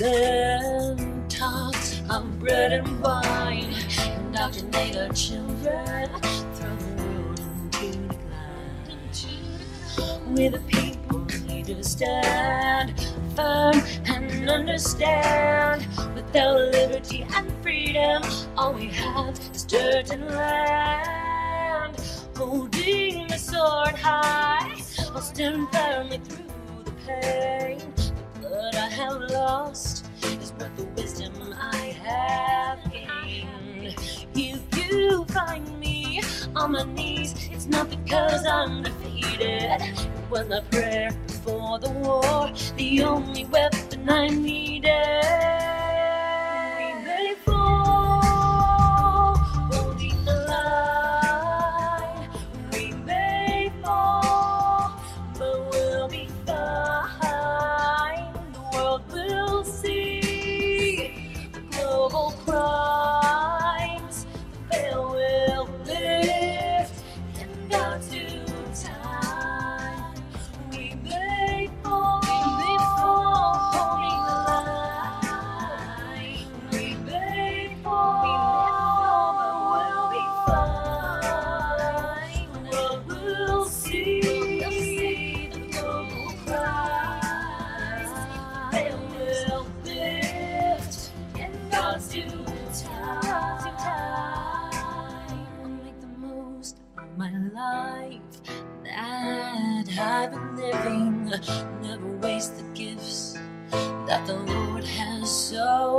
and talks of bread and wine. Indoctrinate our children, throw the world into decline. We the people need to stand firm and understand. Without liberty and freedom, all we have is dirt and land. Holding the sword high, I'll stand firmly through the pain. Blood I have lost is worth the wisdom I have gained. If you find me on my knees, it's not because I'm defeated. It was my prayer before the war, the only weapon I needed.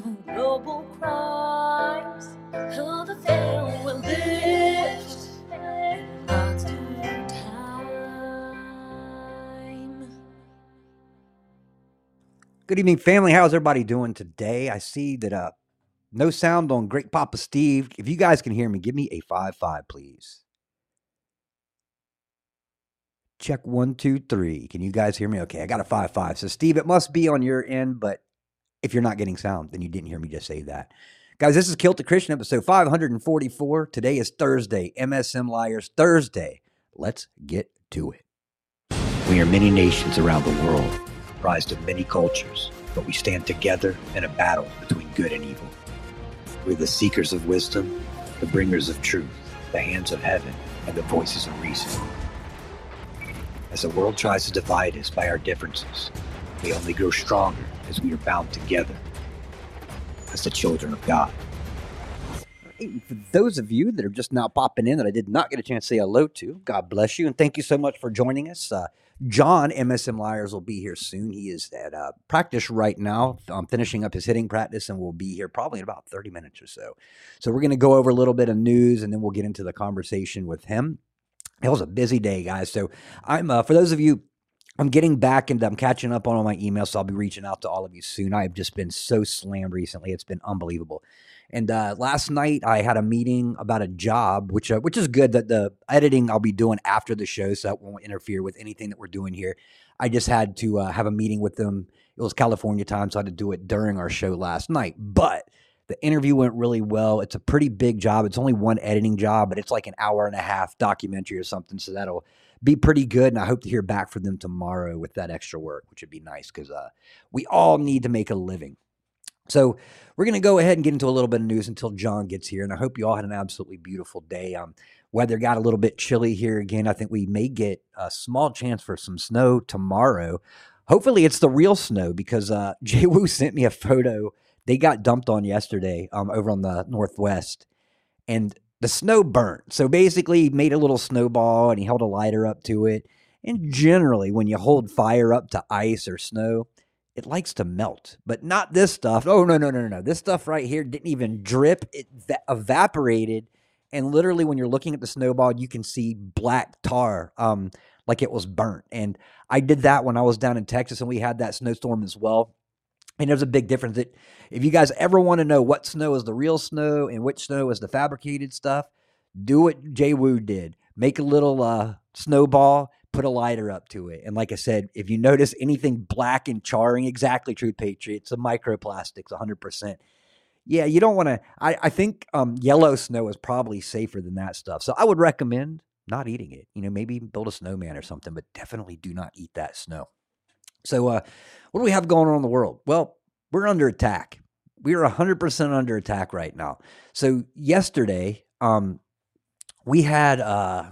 global veil will lift. time. Good evening, family. How's everybody doing today? I see that uh no sound on Great Papa Steve. If you guys can hear me, give me a five five, please. Check one, two, three. Can you guys hear me? Okay, I got a five five. So Steve, it must be on your end, but if you're not getting sound, then you didn't hear me just say that. Guys, this is Kilted Christian, episode 544. Today is Thursday, MSM Liars Thursday. Let's get to it. We are many nations around the world, comprised of many cultures, but we stand together in a battle between good and evil. We're the seekers of wisdom, the bringers of truth, the hands of heaven, and the voices of reason. As the world tries to divide us by our differences, we only grow stronger as we are bound together as the children of God. For those of you that are just now popping in that I did not get a chance to say hello to, God bless you and thank you so much for joining us. Uh, John MSM Liars will be here soon. He is at uh, practice right now, um, finishing up his hitting practice, and will be here probably in about 30 minutes or so. So we're going to go over a little bit of news, and then we'll get into the conversation with him. It was a busy day, guys. So I'm uh, for those of you I'm getting back and I'm catching up on all my emails, so I'll be reaching out to all of you soon. I have just been so slammed recently; it's been unbelievable. And uh, last night I had a meeting about a job, which uh, which is good. That the editing I'll be doing after the show, so that won't interfere with anything that we're doing here. I just had to uh, have a meeting with them. It was California time, so I had to do it during our show last night. But the interview went really well. It's a pretty big job. It's only one editing job, but it's like an hour and a half documentary or something. So that'll be pretty good. And I hope to hear back from them tomorrow with that extra work, which would be nice because uh, we all need to make a living. So we're going to go ahead and get into a little bit of news until John gets here. And I hope you all had an absolutely beautiful day. Um, weather got a little bit chilly here again. I think we may get a small chance for some snow tomorrow. Hopefully, it's the real snow because uh, Jay Wu sent me a photo they got dumped on yesterday um, over on the northwest, and the snow burnt. So basically, he made a little snowball and he held a lighter up to it. And generally, when you hold fire up to ice or snow, it likes to melt, but not this stuff. Oh no, no, no, no, no! This stuff right here didn't even drip; it va- evaporated, and literally, when you're looking at the snowball, you can see black tar, um, like it was burnt. And I did that when I was down in Texas, and we had that snowstorm as well. And there's a big difference that if you guys ever want to know what snow is the real snow and which snow is the fabricated stuff, do what Jay Wu did. Make a little uh, snowball, put a lighter up to it. And like I said, if you notice anything black and charring, exactly true, Patriots, the microplastics, 100%. Yeah, you don't want to. I, I think um, yellow snow is probably safer than that stuff. So I would recommend not eating it. You know, maybe build a snowman or something, but definitely do not eat that snow. So, uh, what do we have going on in the world? Well, we're under attack. We are 100% under attack right now. So, yesterday, um, we had, uh,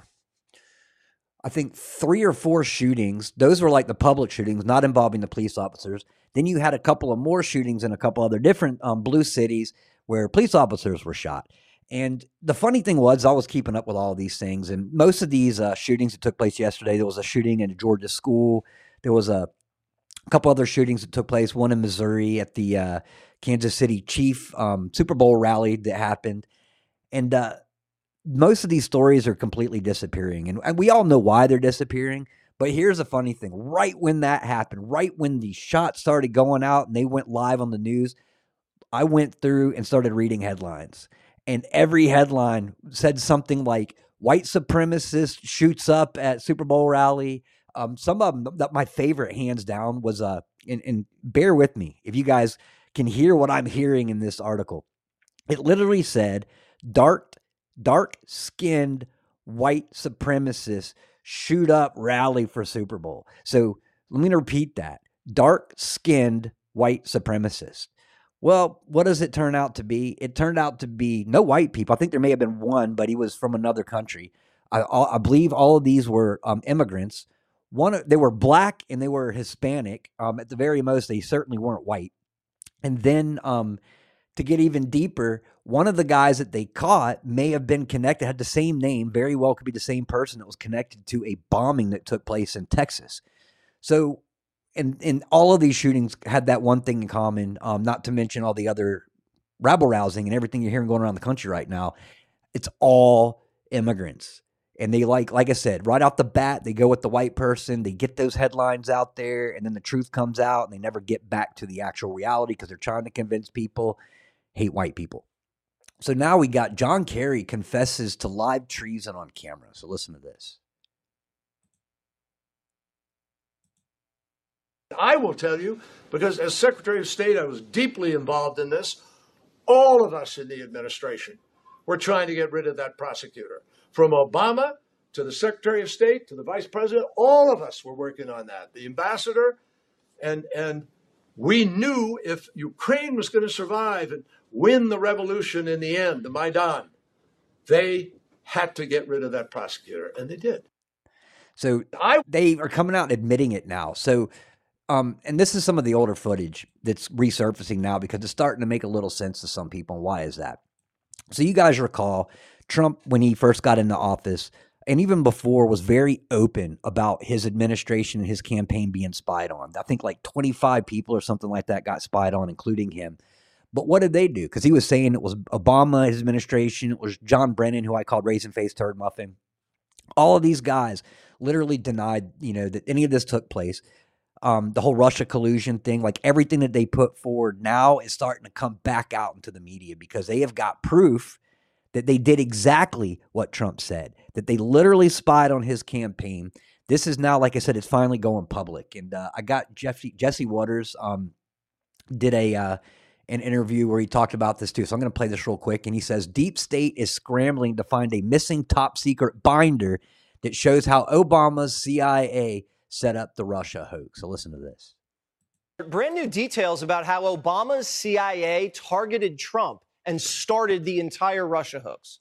I think, three or four shootings. Those were like the public shootings, not involving the police officers. Then you had a couple of more shootings in a couple other different um, blue cities where police officers were shot. And the funny thing was, I was keeping up with all these things, and most of these uh, shootings that took place yesterday. There was a shooting in a Georgia school. There was a a couple other shootings that took place. One in Missouri at the uh, Kansas City Chief um, Super Bowl rally that happened, and uh, most of these stories are completely disappearing, and, and we all know why they're disappearing. But here's the funny thing: right when that happened, right when the shots started going out and they went live on the news, I went through and started reading headlines, and every headline said something like "White supremacist shoots up at Super Bowl rally." Um, some of them that my favorite, hands down, was uh, and, and bear with me if you guys can hear what I'm hearing in this article. It literally said, "Dark, dark skinned white supremacists shoot up rally for Super Bowl." So let me repeat that: dark skinned white supremacists. Well, what does it turn out to be? It turned out to be no white people. I think there may have been one, but he was from another country. I, I believe all of these were um, immigrants one, they were black and they were Hispanic. Um, at the very most, they certainly weren't white. And then um, to get even deeper, one of the guys that they caught may have been connected, had the same name, very well could be the same person that was connected to a bombing that took place in Texas. So, and, and all of these shootings had that one thing in common, um, not to mention all the other rabble rousing and everything you're hearing going around the country right now. It's all immigrants and they like like i said right off the bat they go with the white person they get those headlines out there and then the truth comes out and they never get back to the actual reality because they're trying to convince people hate white people. So now we got john kerry confesses to live treason on camera. So listen to this. I will tell you, because as Secretary of State, I was deeply involved in this. All of us in the administration were trying to get rid of that prosecutor from Obama to the Secretary of State to the Vice President, all of us were working on that. The ambassador, and and we knew if Ukraine was going to survive and win the revolution in the end, the Maidan, they had to get rid of that prosecutor, and they did. So I, they are coming out admitting it now. So, um, and this is some of the older footage that's resurfacing now because it's starting to make a little sense to some people. And why is that? So you guys recall Trump, when he first got into office, and even before, was very open about his administration and his campaign being spied on. I think like 25 people or something like that got spied on, including him. But what did they do? Because he was saying it was Obama, his administration, it was John Brennan, who I called raisin face turd muffin. All of these guys literally denied, you know, that any of this took place. Um, the whole Russia collusion thing, like everything that they put forward now is starting to come back out into the media because they have got proof that they did exactly what Trump said, that they literally spied on his campaign. This is now, like I said, it's finally going public. And uh, I got Jesse, Jesse Watters um, did a uh, an interview where he talked about this too. So I'm going to play this real quick. And he says Deep State is scrambling to find a missing top secret binder that shows how Obama's CIA set up the Russia hoax. So listen to this. Brand new details about how Obama's CIA targeted Trump and started the entire Russia hoax.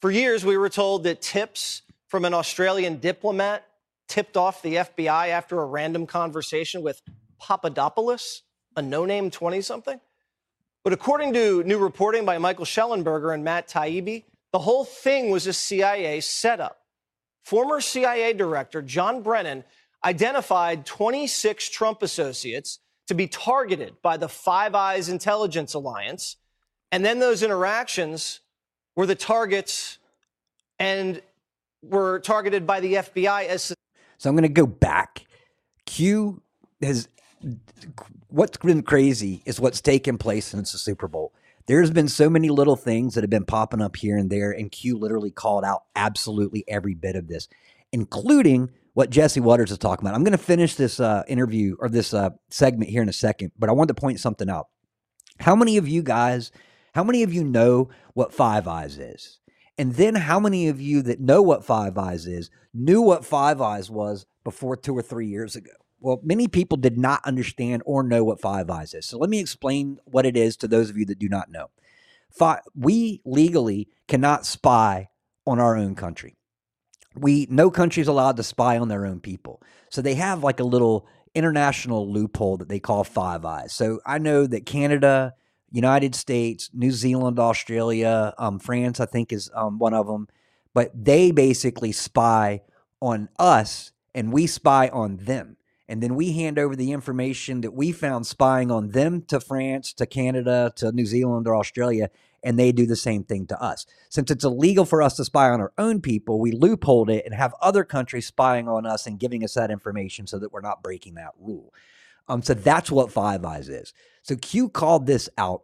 For years, we were told that tips from an Australian diplomat tipped off the FBI after a random conversation with Papadopoulos, a no name 20 something. But according to new reporting by Michael Shellenberger and Matt Taibbi, the whole thing was a CIA setup. Former CIA Director John Brennan identified 26 Trump associates to be targeted by the Five Eyes Intelligence Alliance. And then those interactions were the targets and were targeted by the FBI as. So I'm going to go back. Q has what's been crazy is what's taken place since the Super Bowl. There's been so many little things that have been popping up here and there, and Q literally called out absolutely every bit of this, including what Jesse Watters is talking about. I'm going to finish this uh, interview or this uh, segment here in a second, but I wanted to point something out. How many of you guys, how many of you know what Five Eyes is? And then how many of you that know what Five Eyes is knew what Five Eyes was before two or three years ago? Well, many people did not understand or know what Five Eyes is. So let me explain what it is to those of you that do not know. Five, we legally cannot spy on our own country. We no country is allowed to spy on their own people. So they have like a little international loophole that they call Five Eyes. So I know that Canada, United States, New Zealand, Australia, um, France, I think is um, one of them, but they basically spy on us and we spy on them and then we hand over the information that we found spying on them to France, to Canada, to New Zealand or Australia, and they do the same thing to us. Since it's illegal for us to spy on our own people, we loophole it and have other countries spying on us and giving us that information so that we're not breaking that rule. Um, so that's what Five Eyes is. So Q called this out,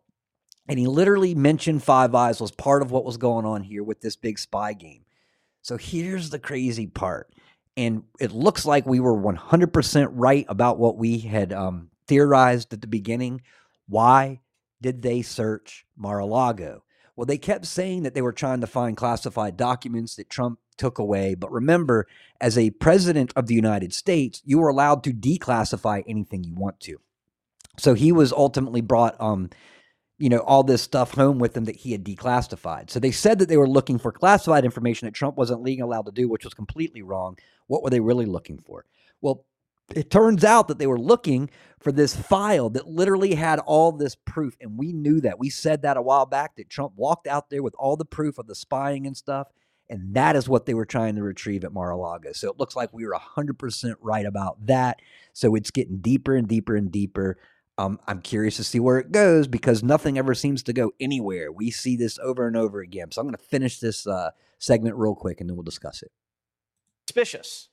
and he literally mentioned Five Eyes was part of what was going on here with this big spy game. So here's the crazy part and it looks like we were 100% right about what we had um, theorized at the beginning. Why did they search Mar a Lago? Well, they kept saying that they were trying to find classified documents that Trump took away. But remember, as a president of the United States, you are allowed to declassify anything you want to. So he was ultimately brought um, you know, all this stuff home with him that he had declassified. So they said that they were looking for classified information that Trump wasn't legally allowed to do, which was completely wrong. What were they really looking for? Well, it turns out that they were looking for this file that literally had all this proof. And we knew that. We said that a while back that Trump walked out there with all the proof of the spying and stuff. And that is what they were trying to retrieve at Mar a Lago. So it looks like we were 100% right about that. So it's getting deeper and deeper and deeper. Um, I'm curious to see where it goes because nothing ever seems to go anywhere. We see this over and over again. So I'm going to finish this uh, segment real quick and then we'll discuss it. Suspicious.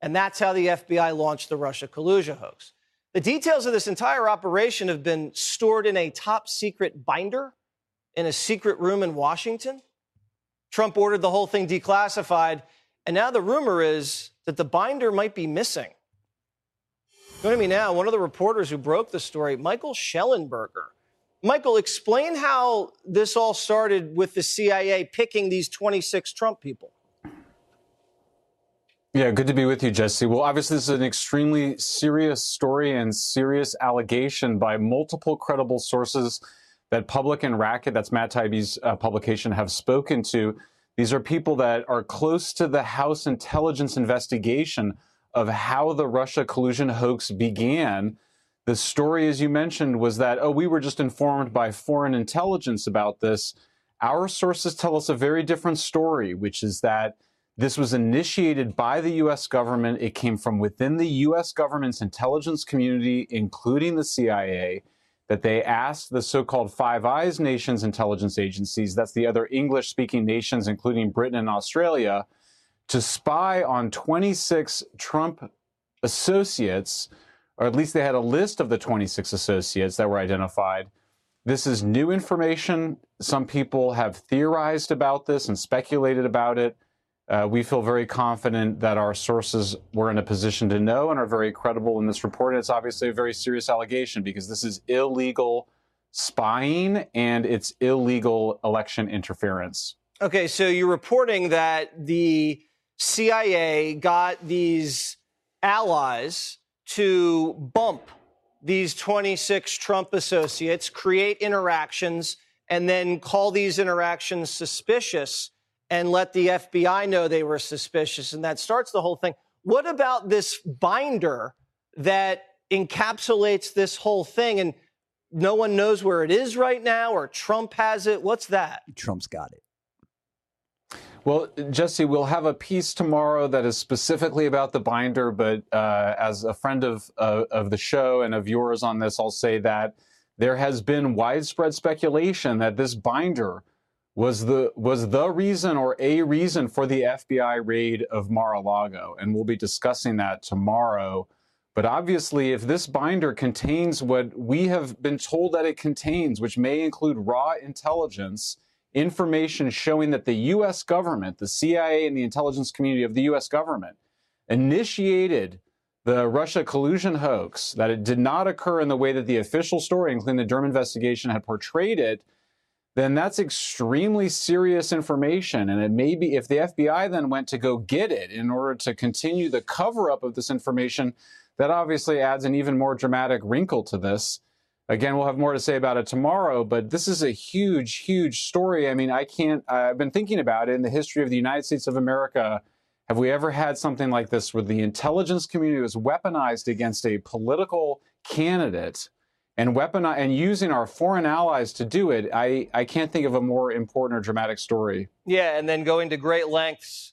And that's how the FBI launched the Russia collusion hoax. The details of this entire operation have been stored in a top secret binder in a secret room in Washington. Trump ordered the whole thing declassified. And now the rumor is that the binder might be missing. Joining me now, one of the reporters who broke the story, Michael Shellenberger. Michael, explain how this all started with the CIA picking these 26 Trump people. Yeah, good to be with you, Jesse. Well, obviously, this is an extremely serious story and serious allegation by multiple credible sources that Public and Racket, that's Matt Taibbi's uh, publication, have spoken to. These are people that are close to the House intelligence investigation of how the Russia collusion hoax began. The story, as you mentioned, was that, oh, we were just informed by foreign intelligence about this. Our sources tell us a very different story, which is that this was initiated by the US government. It came from within the US government's intelligence community, including the CIA, that they asked the so called Five Eyes nations intelligence agencies, that's the other English speaking nations, including Britain and Australia, to spy on 26 Trump associates, or at least they had a list of the 26 associates that were identified. This is new information. Some people have theorized about this and speculated about it. Uh, we feel very confident that our sources were in a position to know and are very credible in this report. And it's obviously a very serious allegation because this is illegal spying and it's illegal election interference. Okay, so you're reporting that the CIA got these allies to bump these 26 Trump associates, create interactions, and then call these interactions suspicious and let the FBI know they were suspicious. And that starts the whole thing. What about this binder that encapsulates this whole thing and no one knows where it is right now or Trump has it? What's that? Trump's got it. Well, Jesse, we'll have a piece tomorrow that is specifically about the binder. But uh, as a friend of uh, of the show and of yours on this, I'll say that there has been widespread speculation that this binder was the was the reason or a reason for the FBI raid of Mar-a-Lago, and we'll be discussing that tomorrow. But obviously, if this binder contains what we have been told that it contains, which may include raw intelligence, information showing that the U.S. government, the CIA, and the intelligence community of the U.S. government initiated the Russia collusion hoax, that it did not occur in the way that the official story, including the Durham investigation, had portrayed it, then that's extremely serious information. And it may be if the FBI then went to go get it in order to continue the cover up of this information, that obviously adds an even more dramatic wrinkle to this. Again, we'll have more to say about it tomorrow, but this is a huge, huge story. I mean, I can't, I've been thinking about it in the history of the United States of America. Have we ever had something like this where the intelligence community was weaponized against a political candidate and weaponize and using our foreign allies to do it? I, I can't think of a more important or dramatic story. Yeah, and then going to great lengths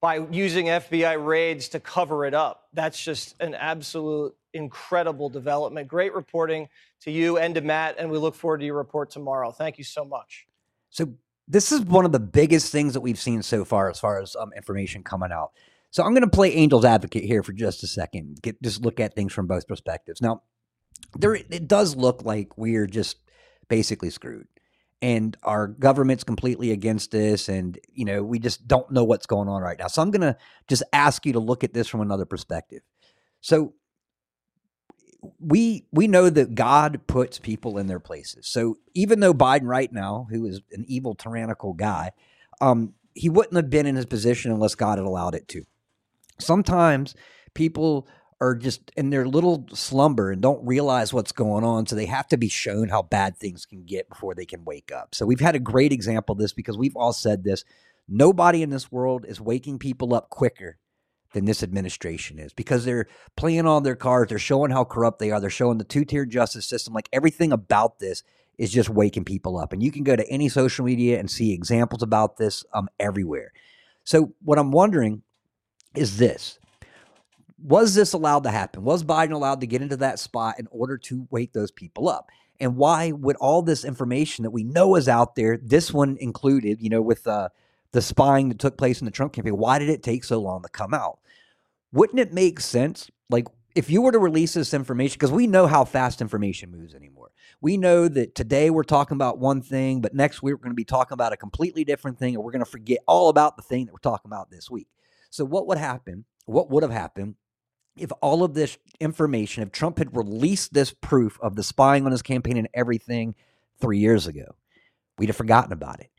by using FBI raids to cover it up. That's just an absolute incredible development. Great reporting to you and to Matt, and we look forward to your report tomorrow. Thank you so much. So this is one of the biggest things that we've seen so far, as far as um, information coming out. So I'm going to play angel's advocate here for just a second. Get just look at things from both perspectives. Now, there it does look like we're just basically screwed. And our government's completely against this and you know we just don't know what's going on right now. So i'm going to just ask you to look at this from another perspective. So we we know that god puts people in their places. So even though biden right now who is an evil tyrannical guy um he wouldn't have been in his position unless god had allowed it to. Sometimes people are just in their little slumber and don't realize what's going on. So they have to be shown how bad things can get before they can wake up. So we've had a great example of this because we've all said this. Nobody in this world is waking people up quicker than this administration is because they're playing on their cards. They're showing how corrupt they are. They're showing the two tier justice system. Like everything about this is just waking people up. And you can go to any social media and see examples about this um, everywhere. So what I'm wondering is this was this allowed to happen? Was Biden allowed to get into that spot in order to wake those people up? And why would all this information that we know is out there, this one included, you know, with uh, the spying that took place in the Trump campaign, why did it take so long to come out? Wouldn't it make sense? Like, if you were to release this information, because we know how fast information moves anymore. We know that today we're talking about one thing, but next we're going to be talking about a completely different thing, and we're going to forget all about the thing that we're talking about this week. So, what would happen? What would have happened if all of this information, if Trump had released this proof of the spying on his campaign and everything three years ago, we'd have forgotten about it.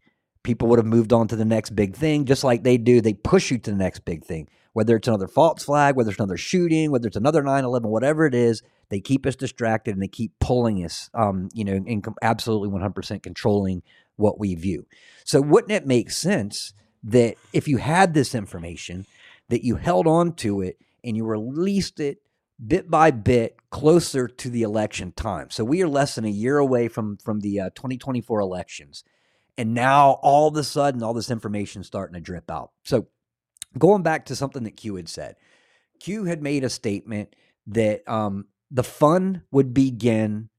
People would have moved on to the next big thing, just like they do. They push you to the next big thing, whether it's another false flag, whether it's another shooting, whether it's another 9 11, whatever it is, they keep us distracted and they keep pulling us, um, you know, absolutely 100% controlling what we view. So, wouldn't it make sense that if you had this information, that you held on to it and you released it bit by bit closer to the election time. So we are less than a year away from from the uh, 2024 elections, and now all of a sudden, all this information is starting to drip out. So going back to something that Q had said, Q had made a statement that um, the fun would begin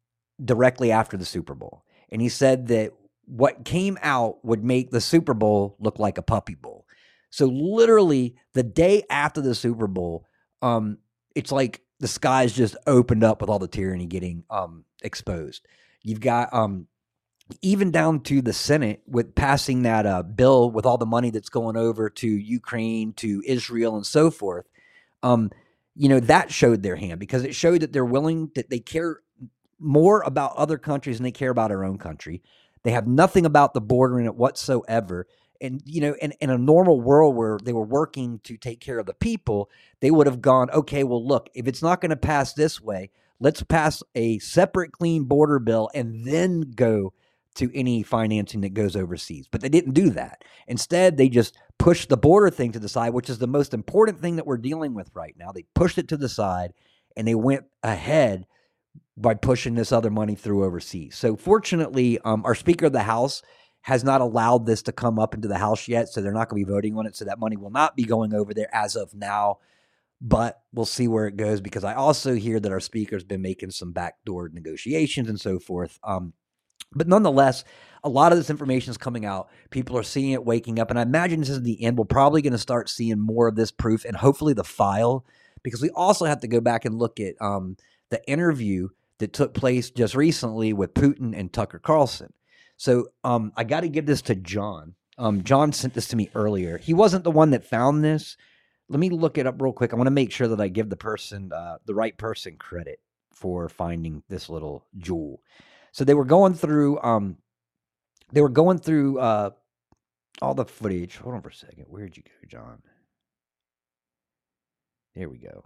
directly after the Super Bowl, and he said that what came out would make the Super Bowl look like a puppy bowl. So literally the day after the Super Bowl, um, it's like the skies just opened up with all the tyranny getting um, exposed. You've got um, even down to the Senate with passing that uh, bill with all the money that's going over to Ukraine, to Israel, and so forth. Um, you know that showed their hand because it showed that they're willing that they care more about other countries than they care about our own country. They have nothing about the border in it whatsoever. And you know, in, in a normal world where they were working to take care of the people, they would have gone, okay, well, look, if it's not going to pass this way, let's pass a separate clean border bill and then go to any financing that goes overseas. But they didn't do that. Instead, they just pushed the border thing to the side, which is the most important thing that we're dealing with right now. They pushed it to the side and they went ahead by pushing this other money through overseas. So, fortunately, um, our Speaker of the House has not allowed this to come up into the House yet. So, they're not going to be voting on it. So, that money will not be going over there as of now. But we'll see where it goes because I also hear that our Speaker's been making some backdoor negotiations and so forth. Um, but nonetheless, a lot of this information is coming out. People are seeing it, waking up. And I imagine this is the end. We're probably going to start seeing more of this proof and hopefully the file, because we also have to go back and look at um, the interview that took place just recently with Putin and Tucker Carlson. So um, I got to give this to John. Um, John sent this to me earlier. He wasn't the one that found this. Let me look it up real quick. I want to make sure that I give the person, uh, the right person, credit for finding this little jewel. So they were going through um they were going through uh all the footage. Hold on for a second. Where'd you go, John? There we go.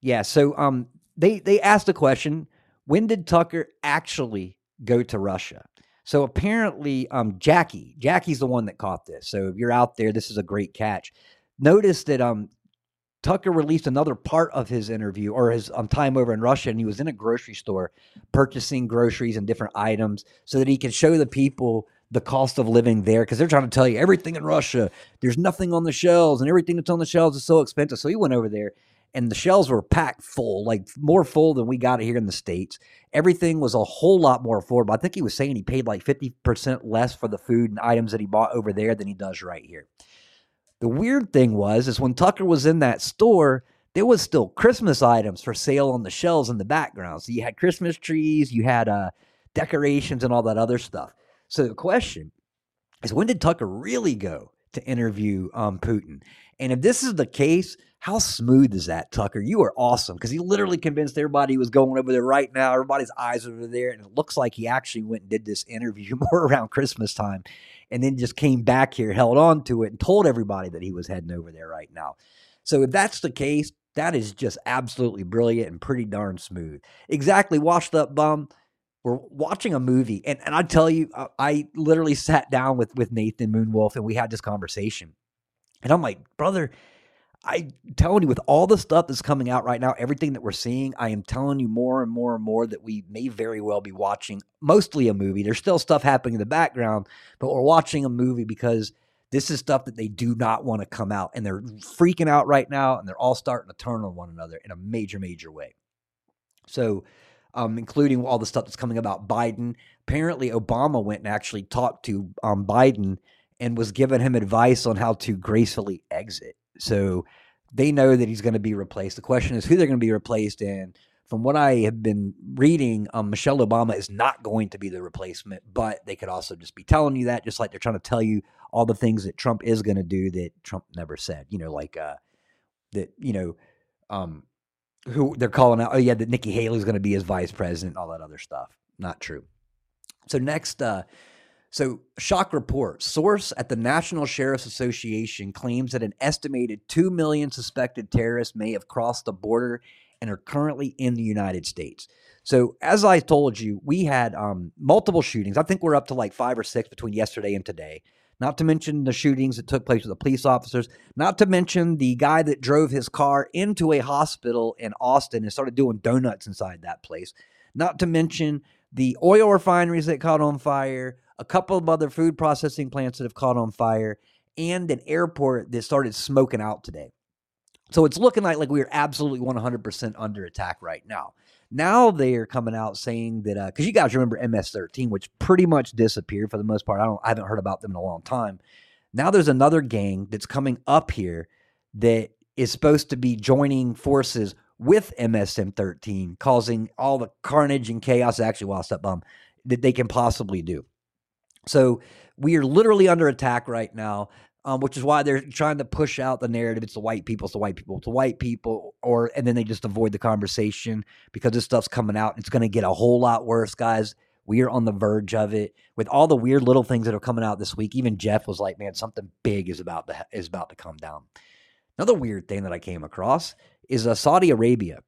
Yeah, so um they they asked a question, when did Tucker actually go to Russia? So apparently um Jackie, Jackie's the one that caught this. So if you're out there, this is a great catch. Notice that um Tucker released another part of his interview or his um, time over in Russia, and he was in a grocery store purchasing groceries and different items so that he can show the people the cost of living there because they're trying to tell you everything in Russia, there's nothing on the shelves, and everything that's on the shelves is so expensive. So he went over there, and the shelves were packed full, like more full than we got here in the States. Everything was a whole lot more affordable. I think he was saying he paid like 50% less for the food and items that he bought over there than he does right here. The weird thing was is when Tucker was in that store, there was still Christmas items for sale on the shelves in the background. So you had Christmas trees, you had uh, decorations, and all that other stuff. So the question is, when did Tucker really go to interview um, Putin? And if this is the case, how smooth is that, Tucker? You are awesome because he literally convinced everybody he was going over there right now. Everybody's eyes are over there, and it looks like he actually went and did this interview more around Christmas time and then just came back here, held on to it, and told everybody that he was heading over there right now. So if that's the case, that is just absolutely brilliant and pretty darn smooth. Exactly, washed up bum. We're watching a movie, and, and I tell you, I, I literally sat down with with Nathan Moonwolf, and we had this conversation. And I'm like, brother, I'm telling you, with all the stuff that's coming out right now, everything that we're seeing, I am telling you more and more and more that we may very well be watching mostly a movie. There's still stuff happening in the background, but we're watching a movie because this is stuff that they do not want to come out. And they're freaking out right now, and they're all starting to turn on one another in a major, major way. So, um, including all the stuff that's coming about Biden. Apparently, Obama went and actually talked to um, Biden and was giving him advice on how to gracefully exit. So they know that he's going to be replaced. The question is who they're going to be replaced in. From what I have been reading, um, Michelle Obama is not going to be the replacement, but they could also just be telling you that, just like they're trying to tell you all the things that Trump is going to do that Trump never said. You know, like uh, that. You know, um, who they're calling out. Oh yeah, that Nikki Haley is going to be his vice president, all that other stuff. Not true. So next, uh, so, shock report source at the National Sheriff's Association claims that an estimated 2 million suspected terrorists may have crossed the border and are currently in the United States. So, as I told you, we had um, multiple shootings. I think we're up to like five or six between yesterday and today. Not to mention the shootings that took place with the police officers. Not to mention the guy that drove his car into a hospital in Austin and started doing donuts inside that place. Not to mention the oil refineries that caught on fire, a couple of other food processing plants that have caught on fire, and an airport that started smoking out today. So it's looking like like we are absolutely 100% under attack right now. Now they are coming out saying that because uh, you guys remember MS13, which pretty much disappeared for the most part. I don't, I haven't heard about them in a long time. Now there's another gang that's coming up here that is supposed to be joining forces with MSM 13, causing all the carnage and chaos, actually, while step bomb, that they can possibly do. So we are literally under attack right now, um, which is why they're trying to push out the narrative. It's the white people, it's the white people, it's the white people, or and then they just avoid the conversation because this stuff's coming out. It's going to get a whole lot worse, guys. We are on the verge of it with all the weird little things that are coming out this week. Even Jeff was like, "Man, something big is about to is about to come down." Another weird thing that I came across is uh, Saudi Arabia.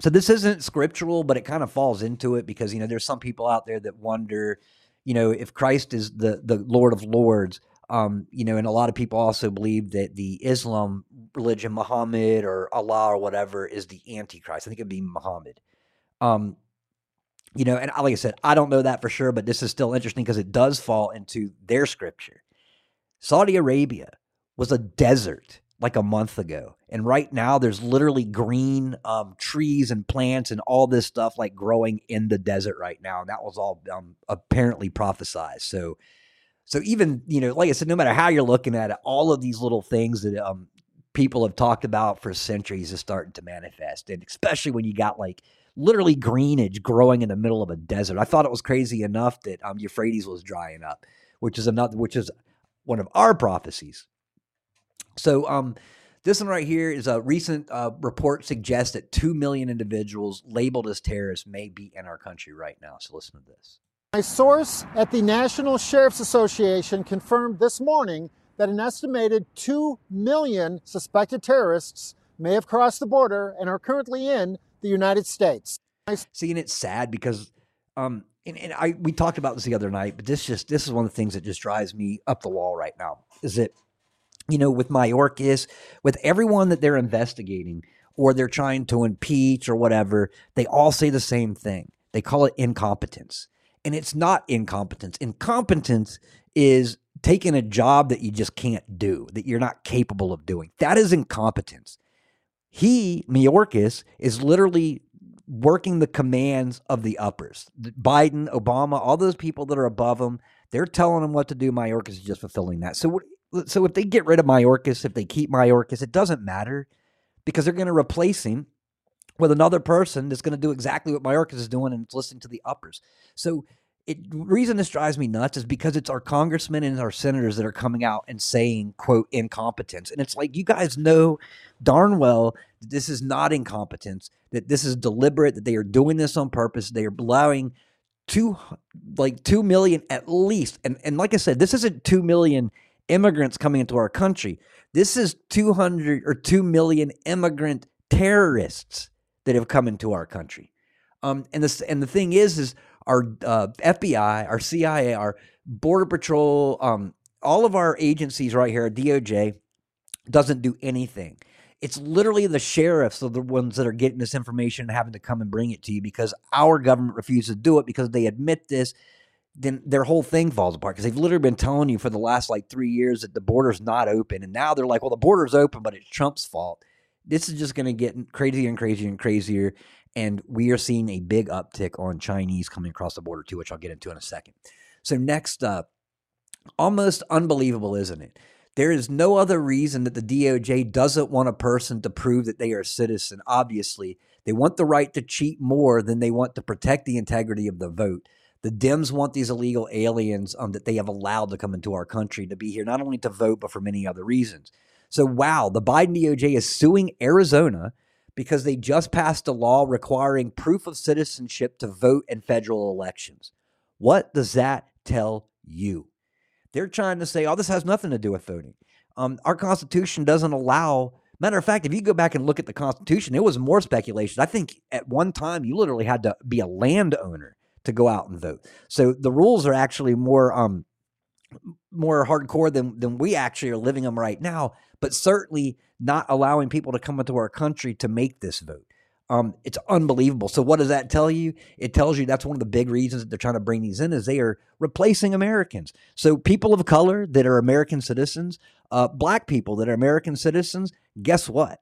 So this isn't scriptural, but it kind of falls into it because you know there's some people out there that wonder, you know, if Christ is the the Lord of Lords, um, you know, and a lot of people also believe that the Islam religion, Muhammad or Allah or whatever, is the Antichrist. I think it'd be Muhammad. Um, you know, and like I said, I don't know that for sure, but this is still interesting because it does fall into their scripture. Saudi Arabia was a desert like a month ago. And right now, there's literally green um, trees and plants and all this stuff like growing in the desert right now. And that was all um, apparently prophesized. So, so even you know, like I said, no matter how you're looking at it, all of these little things that um, people have talked about for centuries is starting to manifest, and especially when you got like literally greenage growing in the middle of a desert. I thought it was crazy enough that um, Euphrates was drying up, which is another, which is one of our prophecies so, um, this one right here is a recent uh, report suggests that 2 million individuals labeled as terrorists may be in our country right now. So, listen to this. My source at the National Sheriff's Association confirmed this morning that an estimated 2 million suspected terrorists may have crossed the border and are currently in the United States. See, and it's sad because, um, and, and I we talked about this the other night, but this just this is one of the things that just drives me up the wall right now. Is that you know, with Mayorkas, with everyone that they're investigating or they're trying to impeach or whatever, they all say the same thing. They call it incompetence. And it's not incompetence. Incompetence is taking a job that you just can't do, that you're not capable of doing. That is incompetence. He, Mayorkas, is literally working the commands of the uppers. Biden, Obama, all those people that are above him, they're telling him what to do. Mayorkas is just fulfilling that. So so if they get rid of Mayorkas, if they keep Mayorkas, it doesn't matter because they're going to replace him with another person that's going to do exactly what Mayorkas is doing and it's listening to the uppers. So it reason this drives me nuts is because it's our congressmen and our senators that are coming out and saying quote incompetence. And it's like you guys know darn well that this is not incompetence that this is deliberate that they are doing this on purpose. They are allowing two like 2 million at least. And and like i said this isn't 2 million immigrants coming into our country. This is 200 or 2 million immigrant terrorists that have come into our country. Um, and this and the thing is, is our uh, FBI, our CIA, our Border Patrol, um, all of our agencies right here, DOJ, doesn't do anything. It's literally the sheriffs are the ones that are getting this information and having to come and bring it to you because our government refuses to do it because they admit this then their whole thing falls apart because they've literally been telling you for the last like three years that the border's not open. And now they're like, well, the border's open, but it's Trump's fault. This is just going to get crazier and crazier and crazier. And we are seeing a big uptick on Chinese coming across the border too, which I'll get into in a second. So, next up, almost unbelievable, isn't it? There is no other reason that the DOJ doesn't want a person to prove that they are a citizen. Obviously, they want the right to cheat more than they want to protect the integrity of the vote. The Dems want these illegal aliens um, that they have allowed to come into our country to be here, not only to vote, but for many other reasons. So, wow, the Biden DOJ is suing Arizona because they just passed a law requiring proof of citizenship to vote in federal elections. What does that tell you? They're trying to say, oh, this has nothing to do with voting. Um, our Constitution doesn't allow. Matter of fact, if you go back and look at the Constitution, it was more speculation. I think at one time you literally had to be a landowner to go out and vote. So the rules are actually more um more hardcore than than we actually are living them right now, but certainly not allowing people to come into our country to make this vote. Um, it's unbelievable. So what does that tell you? It tells you that's one of the big reasons that they're trying to bring these in is they are replacing Americans. So people of color that are American citizens, uh, black people that are American citizens, guess what?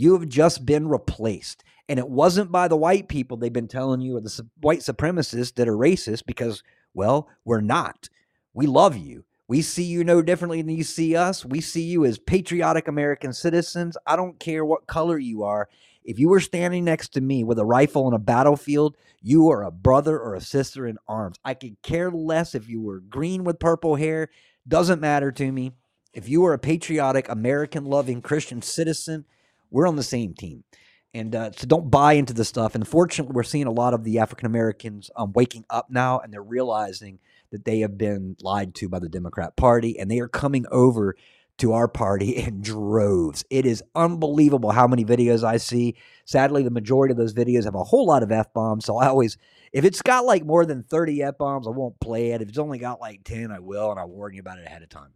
You have just been replaced. And it wasn't by the white people they've been telling you or the white supremacists that are racist because, well, we're not. We love you. We see you no differently than you see us. We see you as patriotic American citizens. I don't care what color you are. If you were standing next to me with a rifle on a battlefield, you are a brother or a sister in arms. I could care less if you were green with purple hair. Doesn't matter to me. If you are a patriotic, American loving Christian citizen, we're on the same team. And uh, so don't buy into the stuff. And fortunately, we're seeing a lot of the African Americans um, waking up now and they're realizing that they have been lied to by the Democrat Party and they are coming over to our party in droves. It is unbelievable how many videos I see. Sadly, the majority of those videos have a whole lot of F bombs. So I always, if it's got like more than 30 F bombs, I won't play it. If it's only got like 10, I will, and I'll warn you about it ahead of time.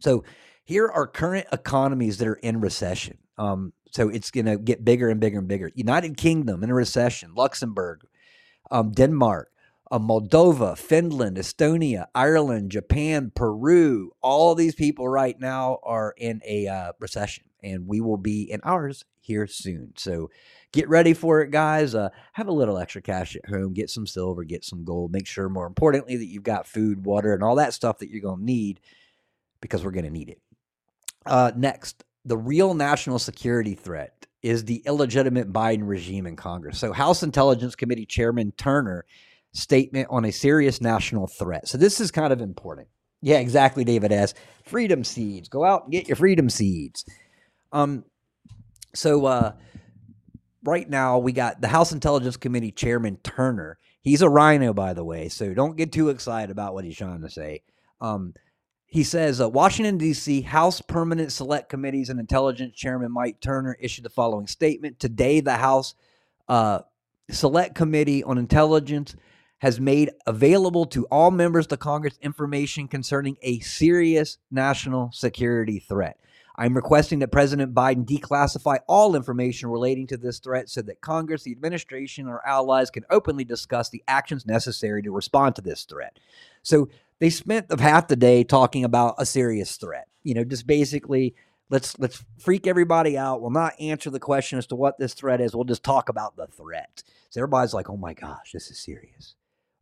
So here are current economies that are in recession. Um, so it's going to get bigger and bigger and bigger. United Kingdom in a recession, Luxembourg, um, Denmark, uh, Moldova, Finland, Estonia, Ireland, Japan, Peru. All these people right now are in a uh, recession, and we will be in ours here soon. So get ready for it, guys. Uh, have a little extra cash at home. Get some silver, get some gold. Make sure, more importantly, that you've got food, water, and all that stuff that you're going to need because we're going to need it. Uh, next, the real national security threat is the illegitimate Biden regime in Congress. So, House Intelligence Committee Chairman Turner statement on a serious national threat. So, this is kind of important. Yeah, exactly, David S. Freedom seeds. Go out and get your freedom seeds. Um, so uh, right now we got the House Intelligence Committee Chairman Turner. He's a rhino, by the way, so don't get too excited about what he's trying to say. Um, he says uh, Washington, D.C. House Permanent Select Committees and Intelligence Chairman Mike Turner issued the following statement. Today, the House uh, Select Committee on Intelligence has made available to all members of Congress information concerning a serious national security threat. I'm requesting that President Biden declassify all information relating to this threat so that Congress, the administration, or allies can openly discuss the actions necessary to respond to this threat. So they spent the half the day talking about a serious threat. You know, just basically let's let's freak everybody out. We'll not answer the question as to what this threat is. We'll just talk about the threat. So everybody's like, "Oh my gosh, this is serious."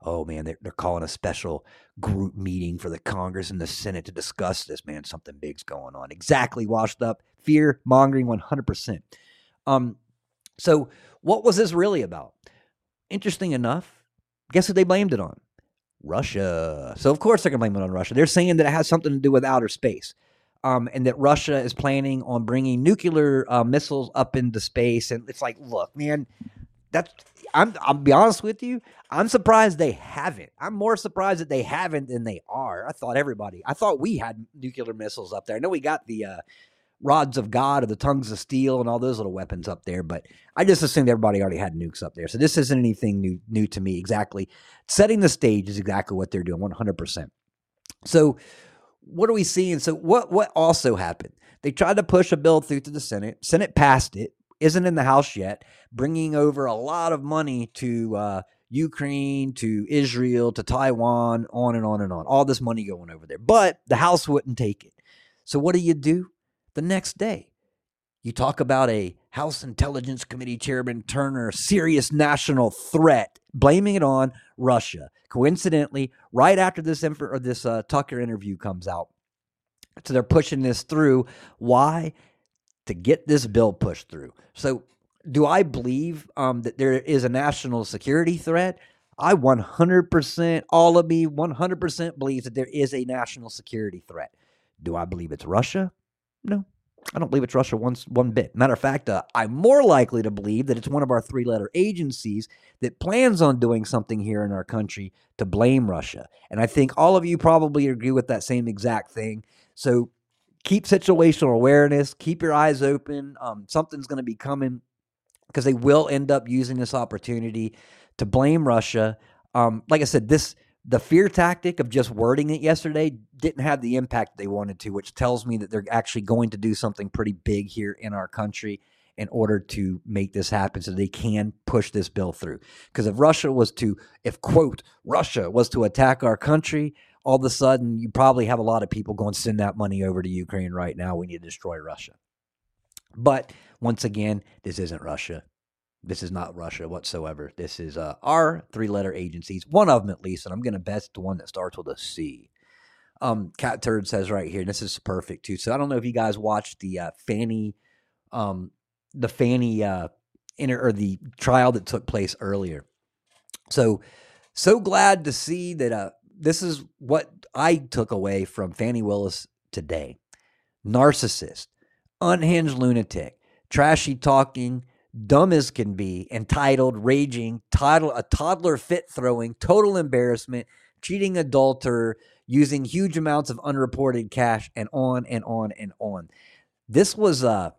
Oh man, they're, they're calling a special group meeting for the Congress and the Senate to discuss this. Man, something big's going on. Exactly washed up, fear mongering, one hundred percent. Um, so what was this really about? Interesting enough, guess who they blamed it on? Russia. So of course they're going to blame it on Russia. They're saying that it has something to do with outer space. Um, and that Russia is planning on bringing nuclear uh, missiles up into space. And it's like, look, man, that's I'm I'll be honest with you. I'm surprised they haven't. I'm more surprised that they haven't than they are. I thought everybody. I thought we had nuclear missiles up there. I know we got the uh, rods of God or the tongues of steel and all those little weapons up there, but I just assumed everybody already had nukes up there. So this isn't anything new new to me. Exactly, setting the stage is exactly what they're doing. 100. percent So what are we seeing? So what what also happened? They tried to push a bill through to the Senate. Senate passed it isn't in the House yet, bringing over a lot of money to uh, Ukraine, to Israel, to Taiwan, on and on and on. All this money going over there. But the House wouldn't take it. So what do you do the next day? You talk about a House Intelligence Committee Chairman Turner serious national threat, blaming it on Russia. Coincidentally, right after this inf- or this uh, Tucker interview comes out, so they're pushing this through. Why? to get this bill pushed through. So, do I believe um, that there is a national security threat? I 100%, all of me 100% believes that there is a national security threat. Do I believe it's Russia? No, I don't believe it's Russia one, one bit. Matter of fact, uh, I'm more likely to believe that it's one of our three letter agencies that plans on doing something here in our country to blame Russia. And I think all of you probably agree with that same exact thing. So keep situational awareness, keep your eyes open. Um, something's going to be coming because they will end up using this opportunity to blame Russia. Um, like I said, this the fear tactic of just wording it yesterday didn't have the impact they wanted to, which tells me that they're actually going to do something pretty big here in our country in order to make this happen so they can push this bill through. Because if Russia was to, if quote, Russia was to attack our country, all of a sudden you probably have a lot of people going send that money over to Ukraine right now. We need to destroy Russia. But once again, this isn't Russia. This is not Russia whatsoever. This is uh, our three letter agencies, one of them at least, and I'm going to bet the one that starts with a C. um, Catturd says right here, and this is perfect too. So I don't know if you guys watched the uh, Fani, um, the Fani uh, inter or the trial that took place earlier. So so glad to see that uh, this is what I took away from Fani Willis today. Narcissist, unhinged lunatic, trashy talking, dumb as can be, entitled, raging, title, a toddler fit throwing, total embarrassment, cheating adulterer, using huge amounts of unreported cash, and on and on and on. This was uh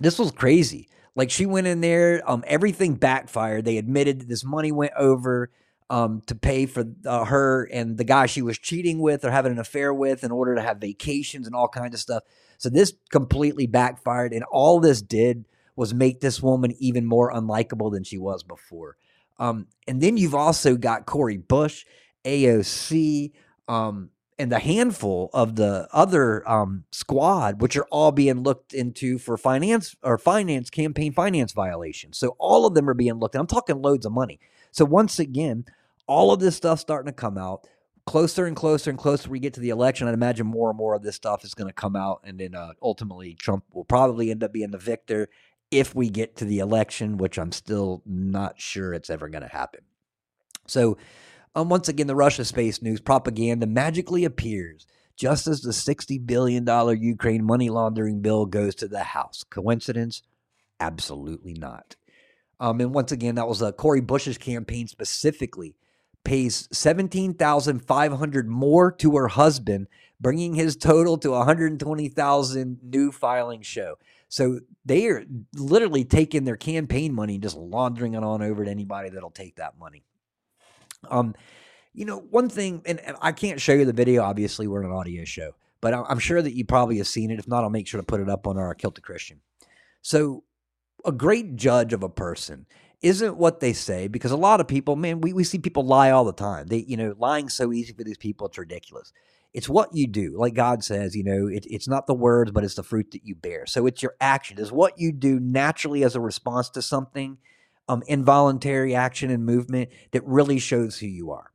this was crazy. Like she went in there, um, everything backfired. They admitted that this money went over um, to pay for uh, her and the guy she was cheating with or having an affair with in order to have vacations and all kinds of stuff. So this completely backfired, and all this did was make this woman even more unlikable than she was before. Um, and then you've also got Cori Bush, AOC, um, and the handful of the other um, squad, which are all being looked into for finance or finance campaign finance violations. So all of them are being looked at. I'm talking loads of money. So once again, all of this stuff starting to come out closer and closer and closer we get to the election. I'd imagine more and more of this stuff is going to come out, and then uh, ultimately Trump will probably end up being the victor if we get to the election, which I'm still not sure it's ever going to happen. So um, once again, the Russia space news propaganda magically appears just as the $60 billion Ukraine money laundering bill goes to the House. Coincidence? Absolutely not. Um, and once again, that was uh, Cori Bush's campaign specifically pays 17,500 more to her husband, bringing his total to 120,000 new filing show. So they are literally taking their campaign money and just laundering it on over to anybody that'll take that money. Um, you know, one thing, and, and I can't show you the video. Obviously, we're an audio show, but I'm sure that you probably have seen it. If not, I'll make sure to put it up on our Kilt Christian. So, a great judge of a person isn't what they say because a lot of people, man, we, we see people lie all the time. They, you know, lying so easy for these people, it's ridiculous. It's what you do. Like God says, you know, it, it's not the words, but it's the fruit that you bear. So it's your action. It's what you do naturally as a response to something um, involuntary action and movement that really shows who you are.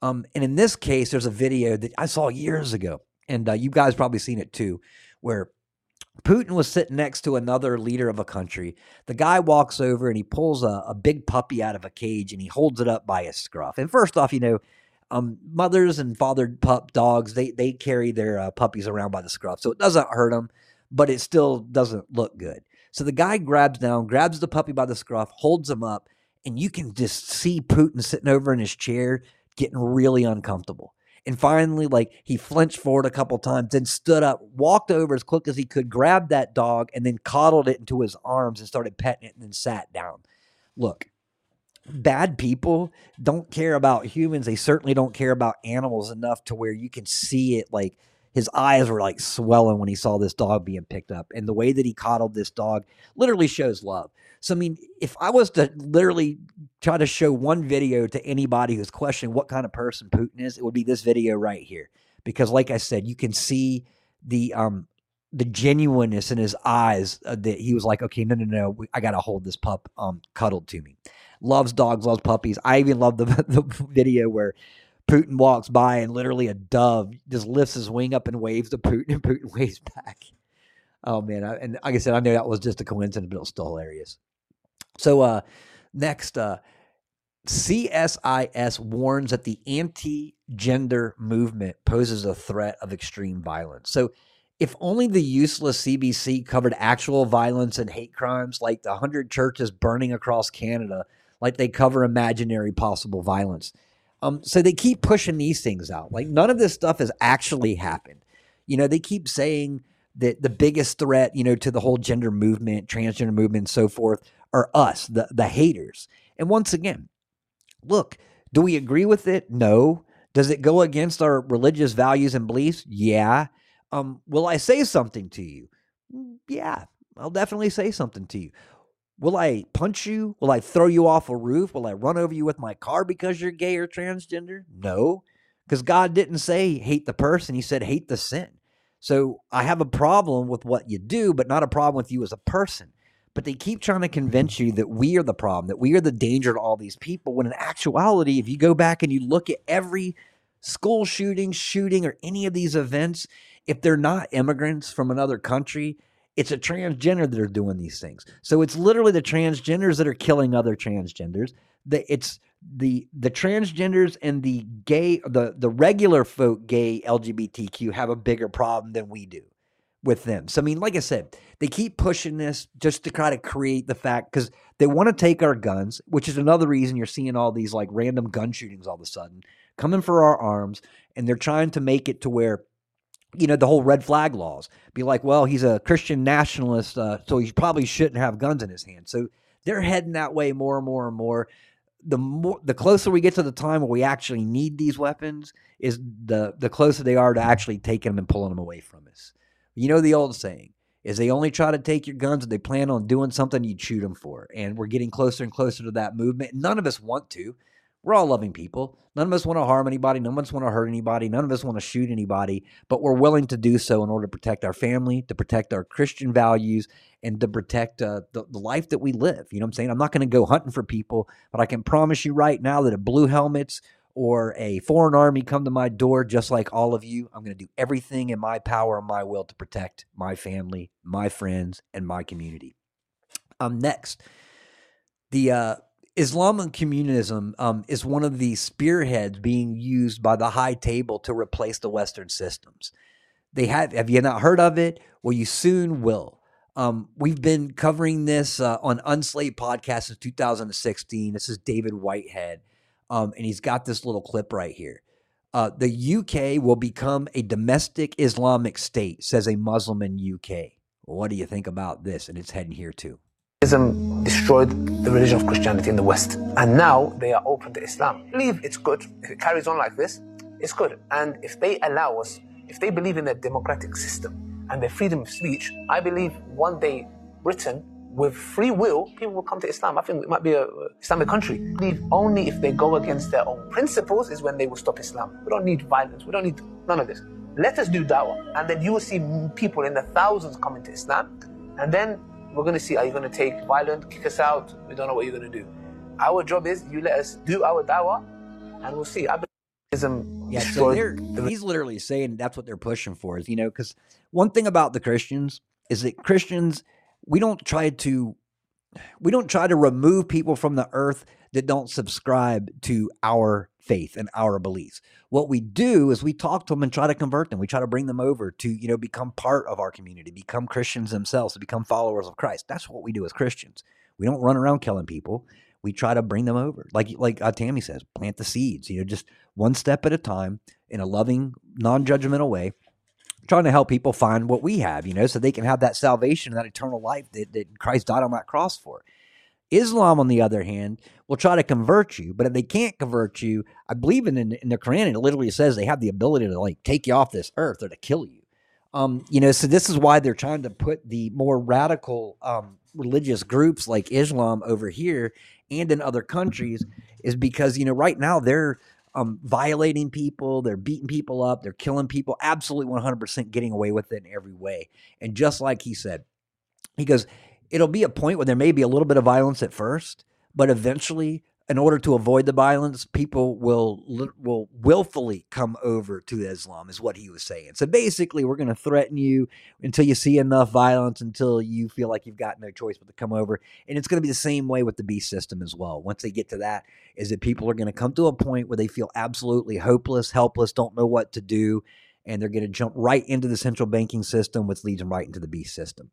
Um, and in this case, there's a video that I saw years ago, and uh, you guys probably seen it too, where Putin was sitting next to another leader of a country. The guy walks over and he pulls a, a big puppy out of a cage and he holds it up by his scruff. And first off, you know, um, mothers and fathered pup dogs they they carry their uh, puppies around by the scruff, so it doesn't hurt them, but it still doesn't look good. So the guy grabs down, grabs the puppy by the scruff, holds him up, and you can just see Putin sitting over in his chair getting really uncomfortable. And finally, like he flinched forward a couple times, then stood up, walked over as quick as he could, grabbed that dog, and then coddled it into his arms and started petting it and then sat down. Look, bad people don't care about humans. They certainly don't care about animals enough to where you can see it like his eyes were like swelling when he saw this dog being picked up. And the way that he coddled this dog literally shows love. So, I mean, if I was to literally try to show one video to anybody who's questioning what kind of person Putin is, it would be this video right here. Because, like I said, you can see the um the genuineness in his eyes uh, that he was like, okay, no, no, no, I got to hold this pup um cuddled to me. Loves dogs, loves puppies. I even love the the video where Putin walks by and literally a dove just lifts his wing up and waves to Putin, and Putin waves back. Oh man! I, and like I said, I know that was just a coincidence, but it was still hilarious. So uh, next, uh, CSIS warns that the anti-gender movement poses a threat of extreme violence. So if only the useless CBC covered actual violence and hate crimes like the hundred churches burning across Canada, like they cover imaginary possible violence. Um, so they keep pushing these things out. Like none of this stuff has actually happened. You know, they keep saying that the biggest threat, you know, to the whole gender movement, transgender movement, and so forth, are us, the the haters. And once again, look, do we agree with it? No. Does it go against our religious values and beliefs? Yeah. Um, will I say something to you? Mm, yeah, I'll definitely say something to you. Will I punch you? Will I throw you off a roof? Will I run over you with my car because you're gay or transgender? No, because God didn't say hate the person, He said hate the sin. So I have a problem with what you do, but not a problem with you as a person. But they keep trying to convince you that we are the problem, that we are the danger to all these people. When in actuality, if you go back and you look at every school shooting, shooting, or any of these events, if they're not immigrants from another country, it's a transgender that are doing these things. So it's literally the transgenders that are killing other transgenders. The, it's the the transgenders and the gay the the regular folk gay LGBTQ have a bigger problem than we do with them. So I mean, like I said, they keep pushing this just to try to create the fact because they want to take our guns, which is another reason you're seeing all these like random gun shootings all of a sudden coming for our arms, and they're trying to make it to where you know the whole red flag laws be like, well, he's a Christian nationalist, uh, so he probably shouldn't have guns in his hand. So they're heading that way more and more and more the more the closer we get to the time where we actually need these weapons is the the closer they are to actually taking them and pulling them away from us. You know the old saying is they only try to take your guns if they plan on doing something you shoot them for. And we're getting closer and closer to that movement. None of us want to. We're all loving people. None of us want to harm anybody. None of us want to hurt anybody. None of us want to shoot anybody, but we're willing to do so in order to protect our family, to protect our Christian values, and to protect uh, the, the life that we live. You know what I'm saying? I'm not going to go hunting for people, but I can promise you right now that if blue helmets or a foreign army come to my door, just like all of you, I'm going to do everything in my power and my will to protect my family, my friends, and my community. Um, next, the uh, Islamic communism um, is one of the spearheads being used by the high table to replace the Western systems. They have have you not heard of it? Well, you soon will. Um, we've been covering this uh, on Unslaved podcast since 2016. This is David Whitehead, um, and he's got this little clip right here. Uh, the UK will become a domestic Islamic state, says a Muslim in UK. What do you think about this? And it's heading here too. Islam destroyed the religion of Christianity in the West, and now they are open to Islam. Believe it's good if it carries on like this. It's good, and if they allow us, if they believe in a democratic system and their freedom of speech, I believe one day Britain, with free will, people will come to Islam. I think it might be a uh, Islamic country. I believe only if they go against their own principles is when they will stop Islam. We don't need violence. We don't need none of this. Let us do dawah, and then you will see people in the thousands coming to Islam, and then we're going to see, are you going to take violent, kick us out? We don't know what you're going to do. Our job is you let us do our dawah and we'll see. I yeah, so he's literally saying that's what they're pushing for is, you know, because one thing about the Christians is that Christians, we don't try to we don't try to remove people from the earth that don't subscribe to our faith and our beliefs. What we do is we talk to them and try to convert them. We try to bring them over to, you know, become part of our community, become Christians themselves, to become followers of Christ. That's what we do as Christians. We don't run around killing people. We try to bring them over. Like like uh, Tammy says, plant the seeds, you know, just one step at a time in a loving, non-judgmental way trying to help people find what we have, you know, so they can have that salvation and that eternal life that, that Christ died on that cross for. Islam, on the other hand, will try to convert you, but if they can't convert you, I believe in, in, in the Quran, it literally says they have the ability to like take you off this earth or to kill you. Um, you know, so this is why they're trying to put the more radical um, religious groups like Islam over here and in other countries, is because you know right now they're um, violating people, they're beating people up, they're killing people, absolutely 100% getting away with it in every way. And just like he said, he goes, it'll be a point where there may be a little bit of violence at first, but eventually, in order to avoid the violence, people will will willfully come over to Islam, is what he was saying. So basically, we're going to threaten you until you see enough violence, until you feel like you've got no choice but to come over. And it's going to be the same way with the beast system as well. Once they get to that, is that people are going to come to a point where they feel absolutely hopeless, helpless, don't know what to do, and they're going to jump right into the central banking system, which leads them right into the beast system.